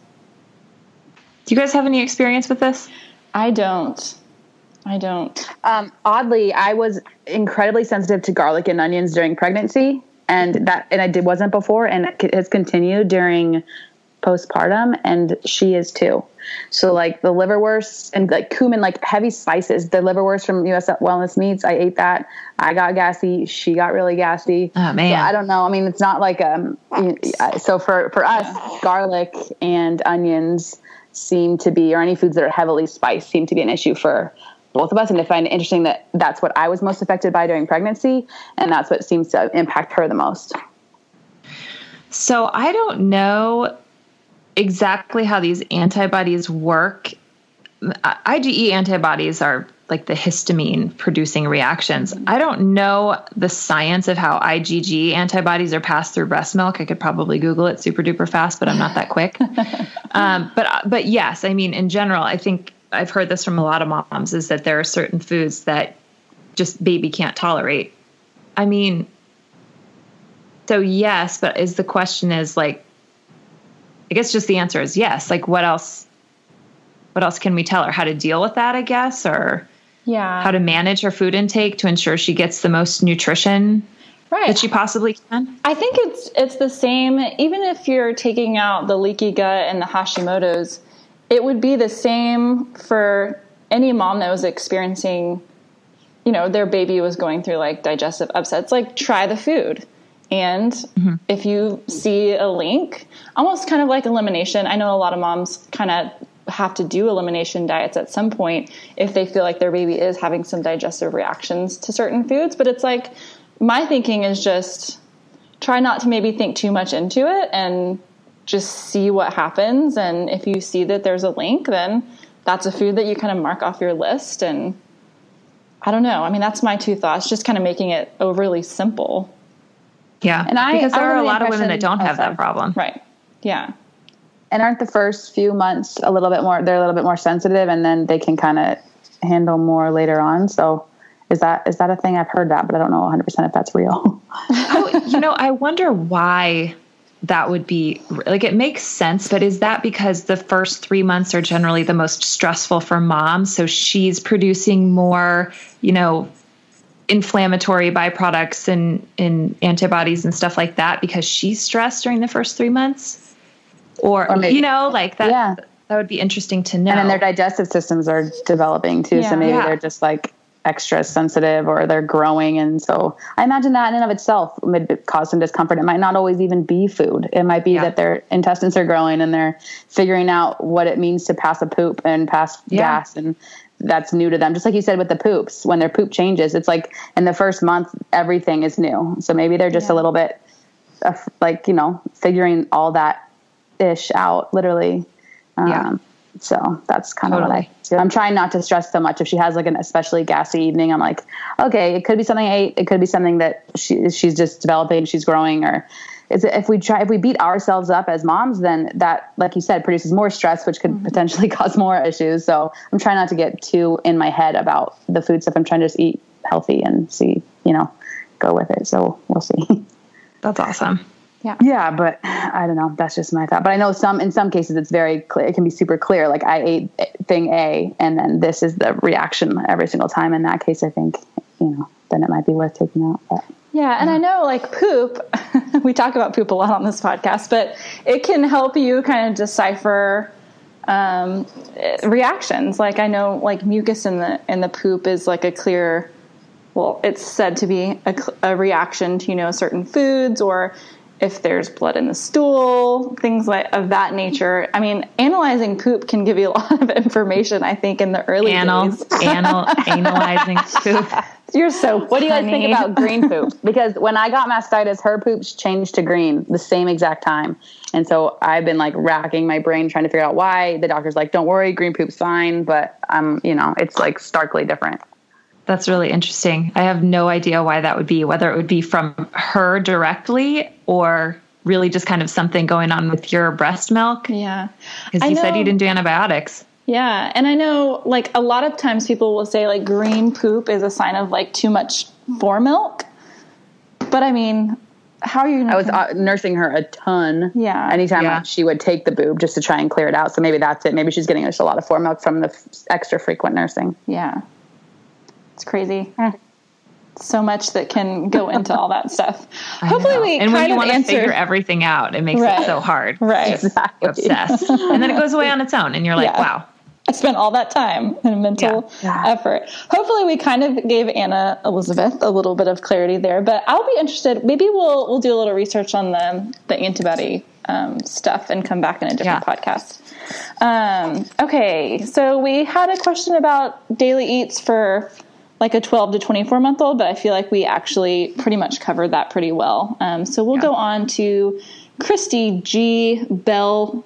Do you guys have any experience with this? I don't. I don't. Um, oddly, I was incredibly sensitive to garlic and onions during pregnancy, and that and I did wasn't before, and it has continued during postpartum, and she is too. So like the liverwurst and like cumin, like heavy spices. The liverwurst from U.S. Wellness Meats, I ate that. I got gassy. She got really gassy. Oh man, so I don't know. I mean, it's not like um. So for for us, yeah. garlic and onions seem to be, or any foods that are heavily spiced, seem to be an issue for both of us and I find it interesting that that's what I was most affected by during pregnancy and that's what seems to impact her the most. So I don't know exactly how these antibodies work. IgE antibodies are like the histamine producing reactions. I don't know the science of how IgG antibodies are passed through breast milk. I could probably Google it super duper fast, but I'm not that quick. um, but but yes, I mean in general, I think I've heard this from a lot of moms is that there are certain foods that just baby can't tolerate. I mean, so yes, but is the question is like, I guess just the answer is yes. Like, what else? What else can we tell her? How to deal with that? I guess, or yeah, how to manage her food intake to ensure she gets the most nutrition right. that she possibly can. I think it's it's the same. Even if you're taking out the leaky gut and the Hashimoto's, it would be the same for any mom that was experiencing, you know, their baby was going through like digestive upsets. Like, try the food and mm-hmm. if you see a link, almost kind of like elimination, I know a lot of moms kind of have to do elimination diets at some point if they feel like their baby is having some digestive reactions to certain foods. But it's like, my thinking is just try not to maybe think too much into it and just see what happens. And if you see that there's a link, then that's a food that you kind of mark off your list. And I don't know. I mean, that's my two thoughts, just kind of making it overly simple. Yeah. And I because there are a lot of women that don't have that problem. Right. Yeah. And aren't the first few months a little bit more they're a little bit more sensitive and then they can kind of handle more later on. So is that is that a thing? I've heard that, but I don't know 100% if that's real. oh, you know, I wonder why that would be like it makes sense, but is that because the first 3 months are generally the most stressful for mom, so she's producing more, you know, inflammatory byproducts and, and antibodies and stuff like that because she's stressed during the first three months? Or, or maybe, you know, like that. Yeah. That would be interesting to know. And then their digestive systems are developing too. Yeah. So maybe yeah. they're just like extra sensitive or they're growing. And so I imagine that in and of itself would cause some discomfort. It might not always even be food. It might be yeah. that their intestines are growing and they're figuring out what it means to pass a poop and pass yeah. gas and that's new to them. Just like you said with the poops, when their poop changes, it's like in the first month, everything is new. So maybe they're just yeah. a little bit like, you know, figuring all that ish out literally. Um, yeah. So that's kind totally. of what I do. I'm trying not to stress so much. If she has like an especially gassy evening, I'm like, okay, it could be something I ate. It could be something that she, she's just developing, she's growing, or is if we try if we beat ourselves up as moms then that like you said produces more stress which could mm-hmm. potentially cause more issues so i'm trying not to get too in my head about the food stuff i'm trying to just eat healthy and see you know go with it so we'll see that's awesome yeah. Yeah but i don't know. That's just my thought. But i know some in some cases it's very clear it can be super clear like i ate thing a and then this is the reaction every single time. In that case i think you know then it might be worth taking out but yeah, and I know like poop, we talk about poop a lot on this podcast, but it can help you kind of decipher um, reactions. Like I know like mucus in the in the poop is like a clear well, it's said to be a, a reaction to you know certain foods or if there's blood in the stool, things like of that nature. I mean, analyzing poop can give you a lot of information. I think in the early Anal, days. anal, analyzing poop. You're so. What do you guys think about green poop? Because when I got mastitis, her poops changed to green the same exact time, and so I've been like racking my brain trying to figure out why. The doctor's like, "Don't worry, green poop's fine," but I'm, um, you know, it's like starkly different. That's really interesting. I have no idea why that would be, whether it would be from her directly or really just kind of something going on with your breast milk. Yeah. Because you know, said you didn't do antibiotics. Yeah. And I know like a lot of times people will say like green poop is a sign of like too much fore milk. But I mean, how are you? I was uh, nursing her a ton. Yeah. Anytime yeah. she would take the boob just to try and clear it out. So maybe that's it. Maybe she's getting just a lot of fore milk from the f- extra frequent nursing. Yeah. Crazy. So much that can go into all that stuff. Hopefully, we and when you want to figure everything out, it makes right. it so hard. Right, exactly. Obsessed, and then it goes away on its own, and you're like, yeah. wow. I spent all that time and mental yeah. Yeah. effort. Hopefully, we kind of gave Anna Elizabeth a little bit of clarity there. But I'll be interested. Maybe we'll we'll do a little research on the the antibody um, stuff and come back in a different yeah. podcast. Um, okay, so we had a question about daily eats for like a 12 to 24 month old, but I feel like we actually pretty much covered that pretty well. Um, so we'll yeah. go on to Christy G. Bell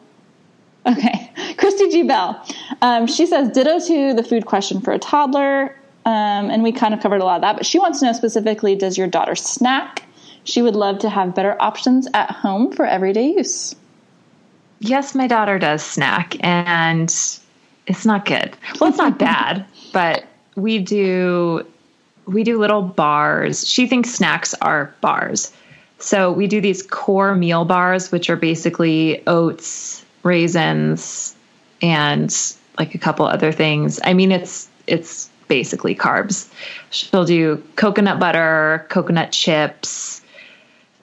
Okay. Christy G. Bell. Um, she says, ditto to the food question for a toddler. Um, and we kind of covered a lot of that, but she wants to know specifically does your daughter snack? She would love to have better options at home for everyday use. Yes, my daughter does snack, and it's not good. Well, it's not bad, but we do we do little bars. She thinks snacks are bars. So we do these core meal bars, which are basically oats, raisins, and like a couple other things. I mean, it's it's basically carbs. She'll do coconut butter, coconut chips,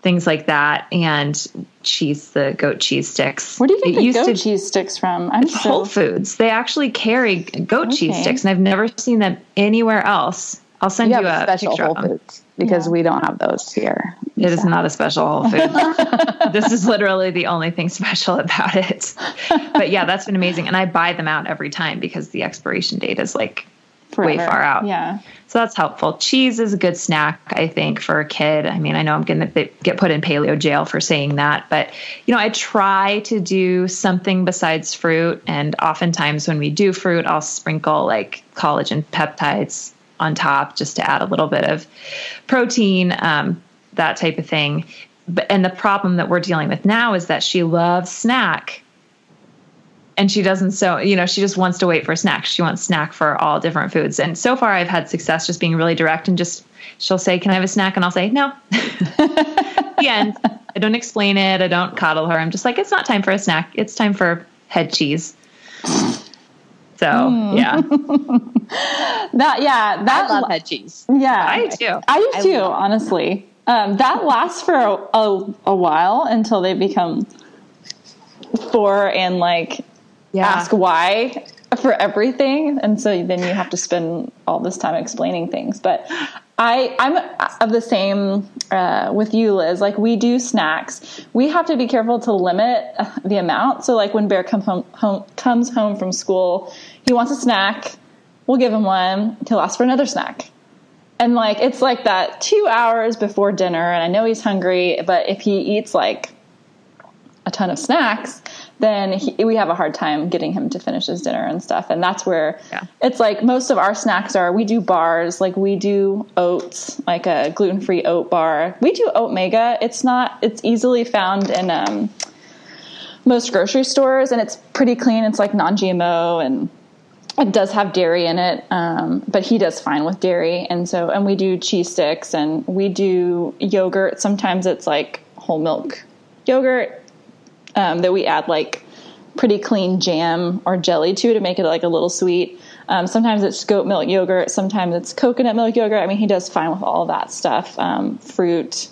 things like that, and cheese, the goat cheese sticks. Where do you get It the used goat to- cheese sticks from? I'm so Whole Foods. They actually carry goat cheese sticks, and I've never seen them anywhere else. I'll send You you, a special picture Whole of them. Foods because Yeah. we don't have those here. It is not a special Whole Food. this is literally the only thing special about it. But yeah, that's been amazing, and I buy them out every time because the expiration date is like way far out. Yeah. So that's helpful. Cheese is a good snack, I think, for a kid. I mean, I know I'm going to get put in paleo jail for saying that, but you know, I try to do something besides fruit. And oftentimes, when we do fruit, I'll sprinkle like collagen peptides on top just to add a little bit of protein, um, that type of thing. But and the problem that we're dealing with now is that she loves snack and she doesn't so you know she just wants to wait for a snack she wants snack for all different foods. And so far i've had success just being really direct and just she'll say can i have a snack? And i'll say no. The end i don't explain it. I don't coddle her. I'm just like it's not time for a snack. It's time for head cheese. So yeah. That yeah, that I love head cheese. yeah. I do. I do I too, honestly. Um, that lasts for a, a, a while until they become four and like yeah. ask why for everything. And so then you have to spend all this time explaining things. But i i'm of the same uh, with you liz. Like we do snacks. We have to be careful to limit uh, the amount. So like when bear comes home, home comes home from school he wants a snack. We'll give him one he'll ask for another snack. And like it's like that two hours before dinner. And i know he's hungry but if he eats like a ton of snacks, then he, we have a hard time getting him to finish his dinner and stuff. And that's where Yeah. it's like most of our snacks are we do bars, like we do oats, like a gluten free oat bar. We do Oatmega. It's not, it's easily found in um, most grocery stores and it's pretty clean. It's like non GMO and it does have dairy in it, um, but he does fine with dairy. And so, and we do cheese sticks and we do yogurt. Sometimes it's like whole milk yogurt um, that we add like pretty clean jam or jelly to to make it like a little sweet. Um, sometimes it's goat milk yogurt. Sometimes it's coconut milk yogurt. I mean, he does fine with all that stuff. Um, fruit.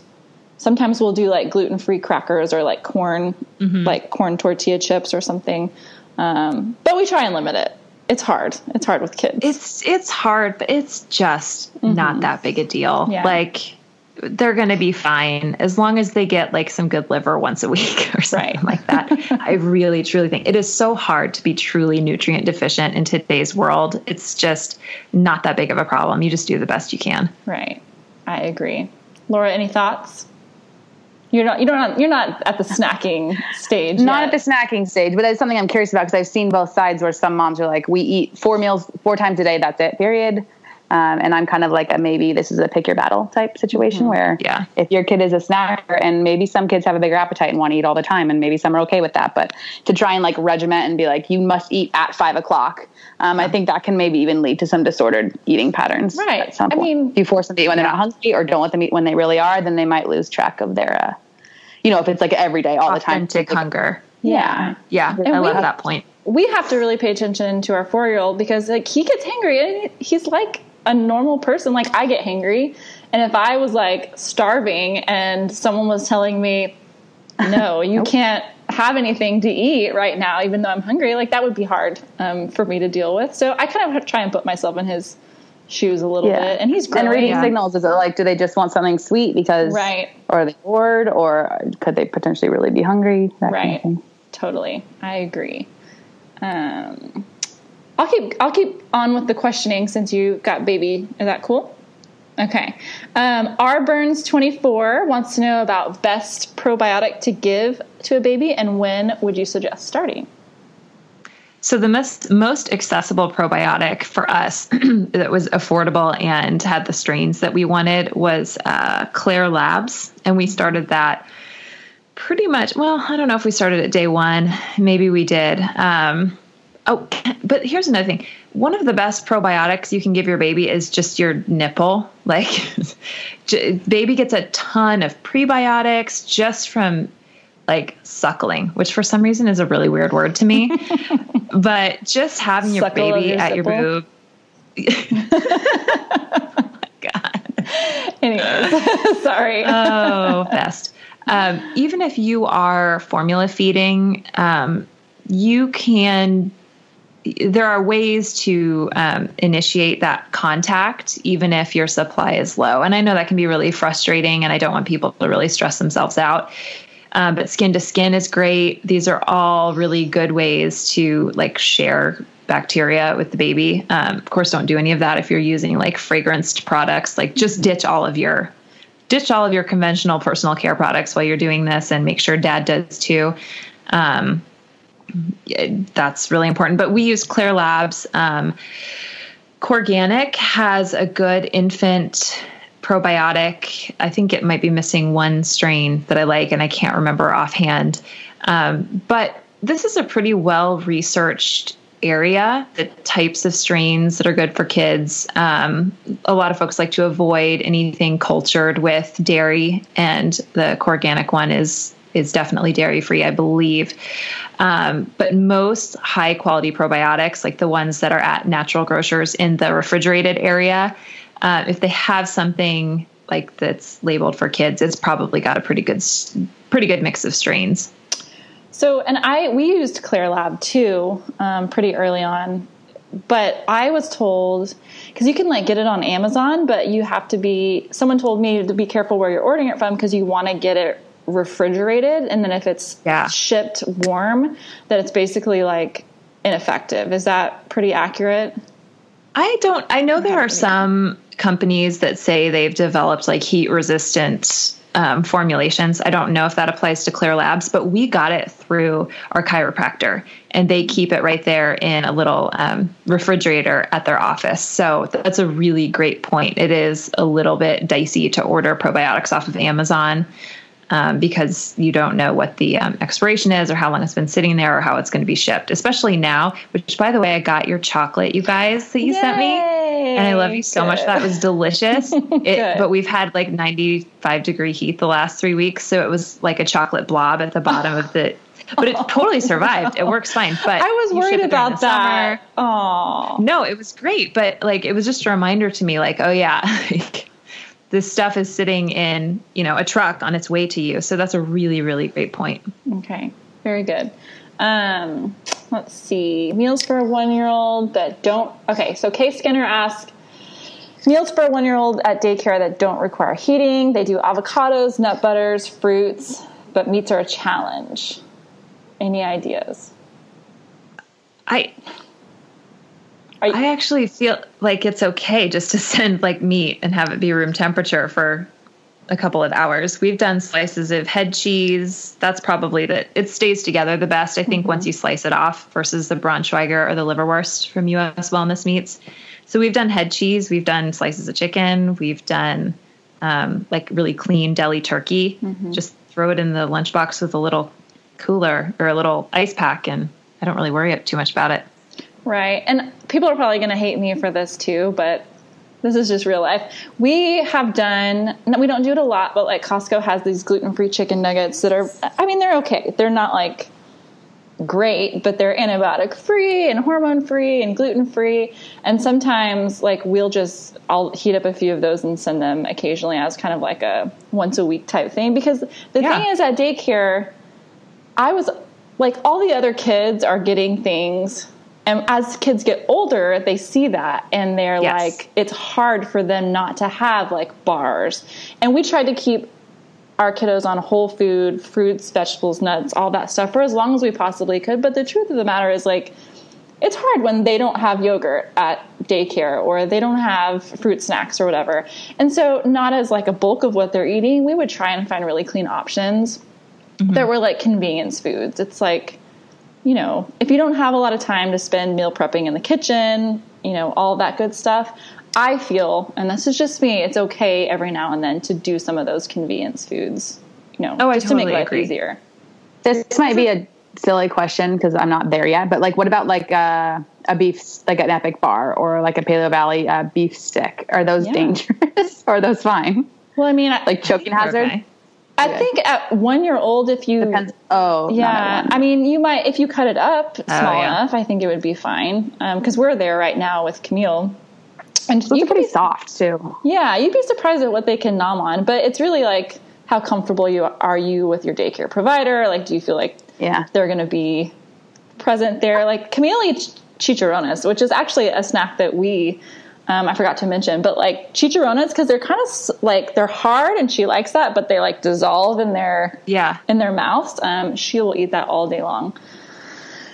Sometimes we'll do like gluten free crackers or like corn, like corn tortilla chips or something. Um, but we try and limit it. It's hard. It's hard with kids. it's it's hard but it's just not that big a deal Mm-hmm. Yeah. like they're going to be fine as long as they get like some good liver once a week or something Right. like that i really truly think it is so hard to be truly nutrient deficient in today's world it's just not that big of a problem you just do the best you can right. I agree. Laura, any thoughts? You're not. You don't. You're not at the snacking stage. Not yet. at the snacking stage, but that's something I'm curious about because I've seen both sides where some moms are like, we eat four meals four times a day, that's it, period. Um, and I'm kind of like a maybe this is a pick your battle type situation where Yeah. if your kid is a snacker and maybe some kids have a bigger appetite and want to eat all the time and maybe some are okay with that, but to try and like regiment and be like, you must eat at five o'clock. Um, I think that can maybe even lead to some disordered eating patterns. Right. I mean- if you force them to eat when they're not hungry or don't let them eat when they really are, then they might lose track of their, uh, you know, if it's like every day, all the time. authentic hunger Yeah. yeah And i love have- that point we have to really pay attention to our four year old because like he gets hangry and he's like a normal person. Like I get hangry, and if I was like starving and someone was telling me, "No, you can't have anything to eat right now," even though I'm hungry, like that would be hard um, for me to deal with. So I kind of try and put myself in his shoes a little bit, and he's growing. And reading signals is it like do they just want something sweet because Right. or are they bored or could they potentially really be hungry? That kind of Right. Totally. I agree. Um, I'll keep I'll keep on with the questioning since you got baby. Is that cool? Okay. Um, R Burns twenty four wants to know about best probiotic to give to a baby and when would you suggest starting? So the most most accessible probiotic for us that was affordable and had the strains that we wanted was uh, Klaire Labs, and we started that pretty much. Well, I don't know if we started at day one. Maybe we did. Um, oh, but here's another thing. One of the best probiotics you can give your baby is just your nipple. Like, baby gets a ton of prebiotics just from like suckling, which for some reason is a really weird word to me. but just having your Suckle baby your at your boob. oh my God. Anyways, sorry. oh, best. Um, even if you are formula feeding, um, you can. There are ways to um, initiate that contact, even if your supply is low. And I know that can be really frustrating, and I don't want people to really stress themselves out um, but skin to skin is great. These are all really good ways to like share bacteria with the baby. Um, of course, don't do any of that if you're using like fragranced products. Like just ditch all of your ditch all of your conventional personal care products while you're doing this, and make sure dad does too. Um, that's really important. But we use Klaire Labs. Um, Corganic has a good infant probiotic. I think it might be missing one strain that I like, and I can't remember offhand. Um, but this is a pretty well researched area, the types of strains that are good for kids. Um, a lot of folks like to avoid anything cultured with dairy, and the Corganic one is is definitely dairy free, I believe. Um, but most high quality probiotics, like the ones that are at natural grocers in the refrigerated area, uh, if they have something like that's labeled for kids, it's probably got a pretty good, pretty good mix of strains. So, and I we used Klaire Lab too, um, pretty early on, but I was told because you can like get it on Amazon, but you have to be. Someone told me to be careful where you're ordering it from because you want to get it refrigerated, and then if it's yeah. shipped warm, that it's basically like ineffective. Is that pretty accurate? I don't. I know there are some companies that say they've developed like heat resistant um, formulations. I don't know if that applies to Klaire Labs, but we got it through our chiropractor, and they keep it right there in a little um, refrigerator at their office. So that's a really great point. It is a little bit dicey to order probiotics off of Amazon um, because you don't know what the um, expiration is or how long it's been sitting there or how it's going to be shipped, especially now. Which, by the way, I got your chocolate, you guys, that you Yay! sent me, and I love you so Good. much. That was delicious. it, but we've had like 95 degree heat the last three weeks, so it was like a chocolate blob at the bottom of the. But it totally survived. It works fine. But I was worried about that. Oh no, it was great. But like, it was just a reminder to me, like, oh yeah. this stuff is sitting in you know a truck on its way to you. So that's a really really great point. Okay very good. Um, let's see meals for a one year old that don't okay so kay skinner asked meals for a one year old at daycare that don't require heating. They do avocados nut butters fruits but meats are a challenge. Any ideas? I I actually feel like it's okay just to send like meat and have it be room temperature for a couple of hours. We've done slices of head cheese. That's probably that it stays together the best, I think, mm-hmm. once you slice it off versus the Braunschweiger or the liverwurst from US Wellness Meats. So we've done head cheese, we've done slices of chicken, we've done um, like really clean deli turkey. Mm-hmm. Just throw it in the lunchbox with a little cooler or a little ice pack, and I don't really worry too much about it. Right. And people are probably going to hate me for this too, but this is just real life. We have done, we don't do it a lot, but like Costco has these gluten free chicken nuggets that are, I mean, they're okay. They're not like great, but they're antibiotic free and hormone free and gluten free. And sometimes, like, we'll just, I'll heat up a few of those and send them occasionally as kind of like a once a week type thing. Because the yeah. thing is, at daycare, I was like, all the other kids are getting things and as kids get older they see that and they're yes. like it's hard for them not to have like bars and we tried to keep our kiddos on whole food fruits vegetables nuts all that stuff for as long as we possibly could but the truth of the matter is like it's hard when they don't have yogurt at daycare or they don't have fruit snacks or whatever and so not as like a bulk of what they're eating we would try and find really clean options mm-hmm. that were like convenience foods it's like you know, if you don't have a lot of time to spend meal prepping in the kitchen, you know, all that good stuff, I feel, and this is just me, it's okay every now and then to do some of those convenience foods, you know, Oh, I just to make totally life agree. easier. This might be a silly question because I'm not there yet, but like, what about like uh, a beef, like an Epic Bar or like a Paleovalley uh, beef stick? Are those Yeah. dangerous or are those fine? Well, I mean, I, Like choking hazard? Okay. I think at one year old, if you Depends. Oh, Yeah. I mean, you might if you cut it up oh, small Oh, yeah. enough. I think it would be fine um, because we're there right now with Camille, and Those you are pretty be, soft too. yeah, you'd be surprised at what they can nom on. But it's really like how comfortable you are you with your daycare provider. Like, do you feel like Yeah. they're going to be present there? Like Camille eats chicharrones, which is actually a snack that we. Um, I forgot to mention, but like chicharrones, because they're kind of like they're hard, and she likes that, but they like dissolve in their Yeah. in their mouths, um, she will eat that all day long.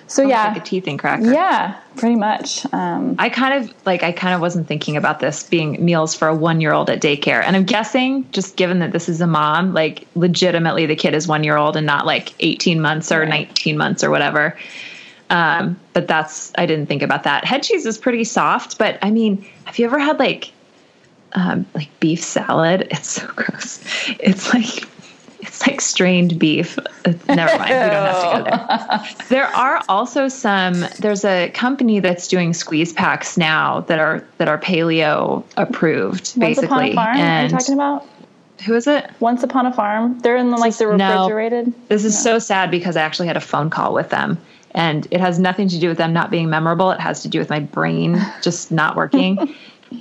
So yeah, Like a teething cracker. yeah, pretty much. Um, I kind of like I kind of wasn't thinking about this being meals for a 1-year-old at daycare. And I'm guessing just given that this is a mom, like legitimately the kid is 1 year old and not like 18 months or Right. 19 months or whatever. Um, but that's I didn't think about that. Head cheese is pretty soft, but I mean, have you ever had like um, like beef salad? It's so gross. It's like it's like strained beef. Never mind. We don't have to go there. There are also some. There's a company that's doing squeeze packs now that are that are paleo approved, Once basically. Upon a Farm, are you talking about? who is it? Once Upon a Farm. They're in the, like the No. refrigerated. This is so sad because I actually had a phone call with them, and it has nothing to do with them not being memorable. It has to do with my brain just not working.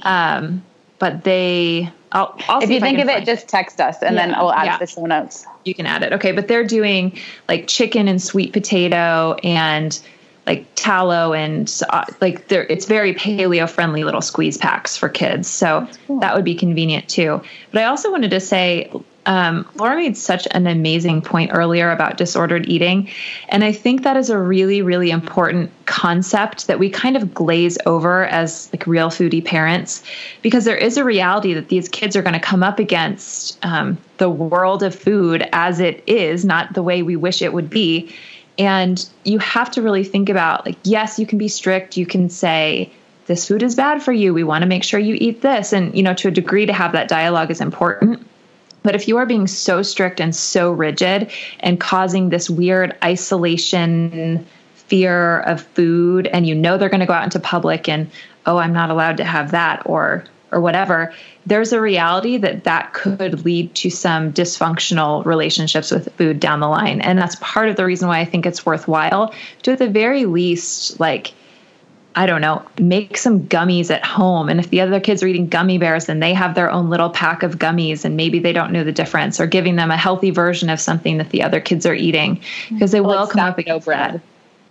um, but they, I'll, I'll If you think of it, just text us and then Yeah. we'll add Yeah. to the show notes. you can add it. Okay, but they're doing like chicken and sweet potato and like tallow and uh, like they're it's very paleo friendly little squeeze packs for kids. So that would be convenient too. But I also wanted to say um, Laura made such an amazing point earlier about disordered eating. And I think that is a really, really important concept that we kind of glaze over as like real foodie parents, because there is a reality that these kids are going to come up against um, the world of food as it is, not the way we wish it would be. And you have to really think about like, yes, you can be strict. You can say, this food is bad for you. We want to make sure you eat this. And, you know, to a degree, to have that dialogue is important. But if you are being so strict and so rigid and causing this weird isolation fear of food and you know they're going to go out into public and oh I'm not allowed to have that or or whatever there's a reality that that could lead to some dysfunctional relationships with food down the line. And that's part of the reason why I think it's worthwhile to at the very least like I don't know, make some gummies at home. And if the other kids are eating gummy bears, then they have their own little pack of gummies and maybe they don't know the difference or giving them a healthy version of something that the other kids are eating because they will come up against bread. that.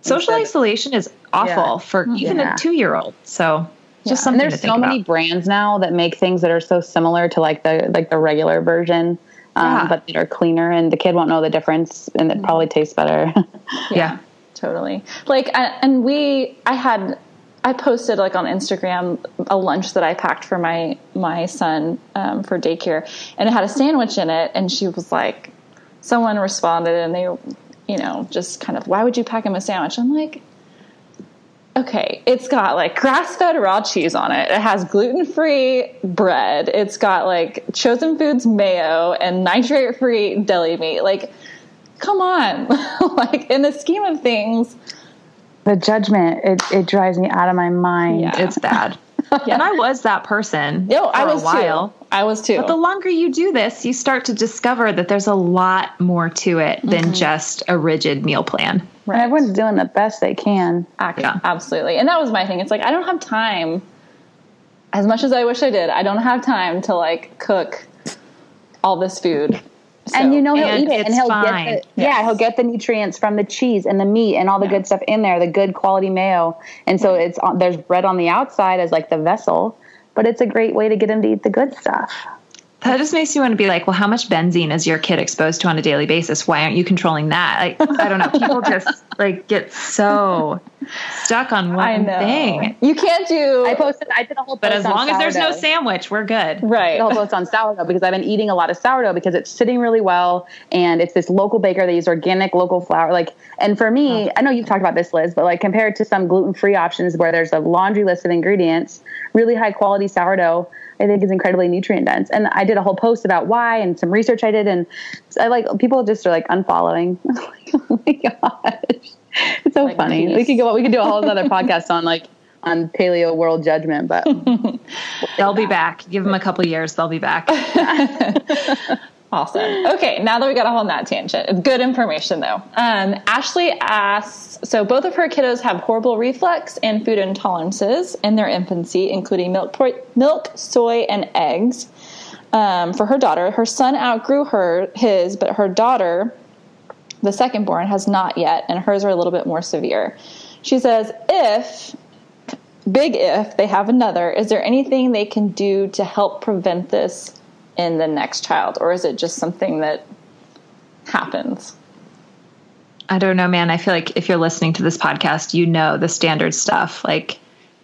Social Instead- isolation is awful Yeah. for even Yeah. a two year old. So just Yeah. something And there's so about. many brands now that make things that are so similar to like the like the regular version, um, but that are cleaner, and the kid won't know the difference, and it probably tastes better. yeah. totally like I- and we i had i posted like on instagram a lunch that i packed for my my son um, for daycare and it had a sandwich in it and she was like someone responded and they you know just kind of why would you pack him a sandwich? I'm like okay it's got like grass-fed raw cheese on it. It has gluten-free bread. It's got like chosen foods mayo and nitrate-free deli meat. Like come on. Like in the scheme of things the judgment it, it drives me out of my mind. Yeah. It's bad. yeah. And I was that person no i was a while. too i was too But the longer you do this, you start to discover that there's a lot more to it than Mm-hmm. just a rigid meal plan. And everyone's doing the best they can. Ac- Yeah. absolutely and that was my thing it's like i don't have time as much as i wish i did i don't have time to like cook all this food and you know he'll eat it, and he'll fine. get the, yeah he'll get the nutrients from the cheese and the meat and all the Yeah. good stuff in there, the good quality mayo. And so mm-hmm. it's there's bread on the outside as like the vessel, but it's a great way to get him to eat the good stuff. That just makes me want to be like, well, how much benzene is your kid exposed to on a daily basis? Why aren't you controlling that? Like, I don't know. People just like get so stuck on one thing. You can't do. I posted. I did a whole. But as long as there's no sandwich, we're good. Right. The whole post on sourdough because I've been eating a lot of sourdough because it's sitting really well and it's this local baker. They use organic local flour. Like, and for me, oh. I know you've talked about this, Liz, but like compared to some gluten free options where there's a laundry list of ingredients, really high quality sourdough I think is incredibly nutrient dense. And I did a whole post about why and some research I did, and I like people just are like unfollowing. oh my gosh, it's so funny. We could go. We could do a whole other podcast on like on paleo world judgment, but they'll be back. Give them a couple years, they'll be back. Awesome. Okay, now that we got off on that tangent, good information though. Um, Ashley asks so both of her kiddos have horrible reflux and food intolerances in their infancy, including milk, milk, soy, and eggs. Um, for her daughter, her son outgrew her his, but her daughter, the second born, has not yet, and hers are a little bit more severe. She says, if big if they have another, is there anything they can do to help prevent this in the next child, or is it just something that happens? I don't know, man. I feel like if you're listening to this podcast, you know the standard stuff like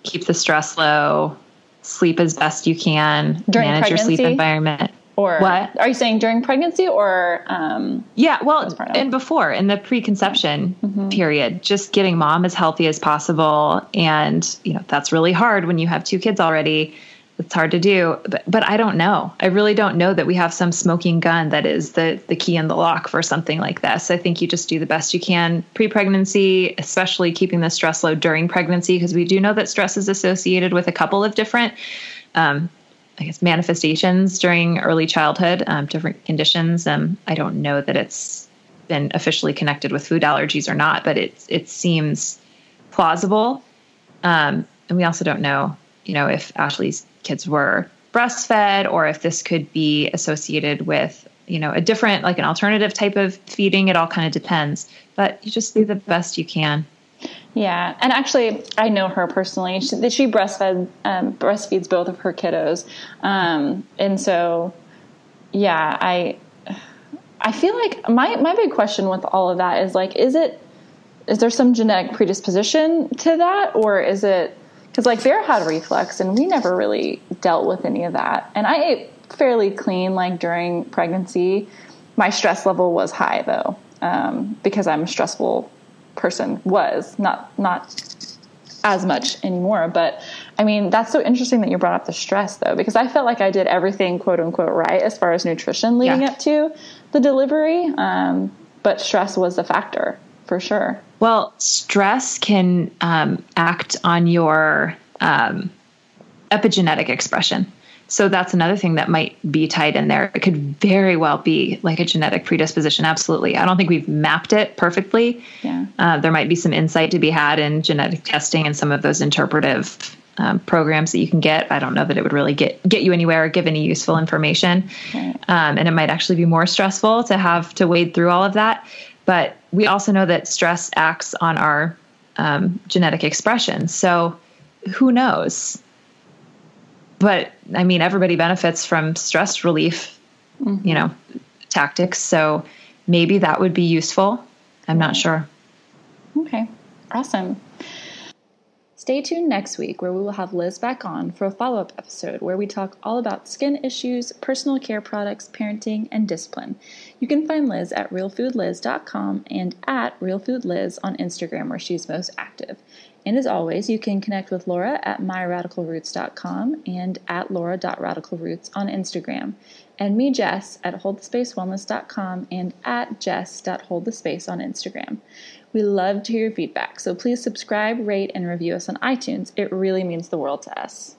keep the stress low, sleep as best you can, during manage pregnancy? your sleep environment. Or what are you saying during pregnancy or? Um, yeah, well, and before in the preconception mm-hmm. period, just getting mom as healthy as possible, and you know that's really hard when you have two kids already it's hard to do but, but i don't know. I really don't know that we have some smoking gun that is the the key in the lock for something like this. I think you just do the best you can pre-pregnancy especially keeping the stress low during pregnancy because we do know that stress is associated with a couple of different um, i guess manifestations during early childhood um, different conditions. Um, i don't know that it's been officially connected with food allergies or not but it it seems plausible. Um, and we also don't know you know if ashley's kids were breastfed or if this could be associated with you know a different like an alternative type of feeding it all kind of depends. But you just do the best you can. Yeah and actually i know her personally. She, she breastfed um, breastfeeds both of her kiddos. Um, and so yeah i i feel like my my big question with all of that is like is it is there some genetic predisposition to that or is it because like Bear had reflux and we never really dealt with any of that. And I ate fairly clean like during pregnancy. My stress level was high though um, because I'm a stressful person. Was not not as much anymore. But I mean, that's so interesting that you brought up the stress though, because I felt like I did everything quote unquote right as far as nutrition leading yeah. up to the delivery. Um, but stress was a factor for sure. Well, stress can um, act on your um, epigenetic expression. So that's another thing that might be tied in there. It could very well be like a genetic predisposition. Absolutely. I don't think we've mapped it perfectly. Yeah. Uh, there might be some insight to be had in genetic testing and some of those interpretive um, programs that you can get. I don't know that it would really get get you anywhere or give any useful information. Right. Um, and it might actually be more stressful to have to wade through all of that. But we also know that stress acts on our um, genetic expression. So who knows? But I mean, everybody benefits from stress relief, mm-hmm. you know, tactics. So maybe that would be useful. I'm not sure. Okay, awesome. Stay tuned next week where we will have Liz back on for a follow up episode where we talk all about skin issues, personal care products, parenting, and discipline. You can find Liz at realfoodliz.com and at realfoodliz on Instagram where she's most active. And as always, you can connect with Laura at myradicalroots.com and at laura.radicalroots on Instagram. And me, Jess, at holdthespacewellness.com and at jess.holdthespace on Instagram. We love to hear your feedback, so please subscribe, rate, and review us on iTunes. It really means the world to us.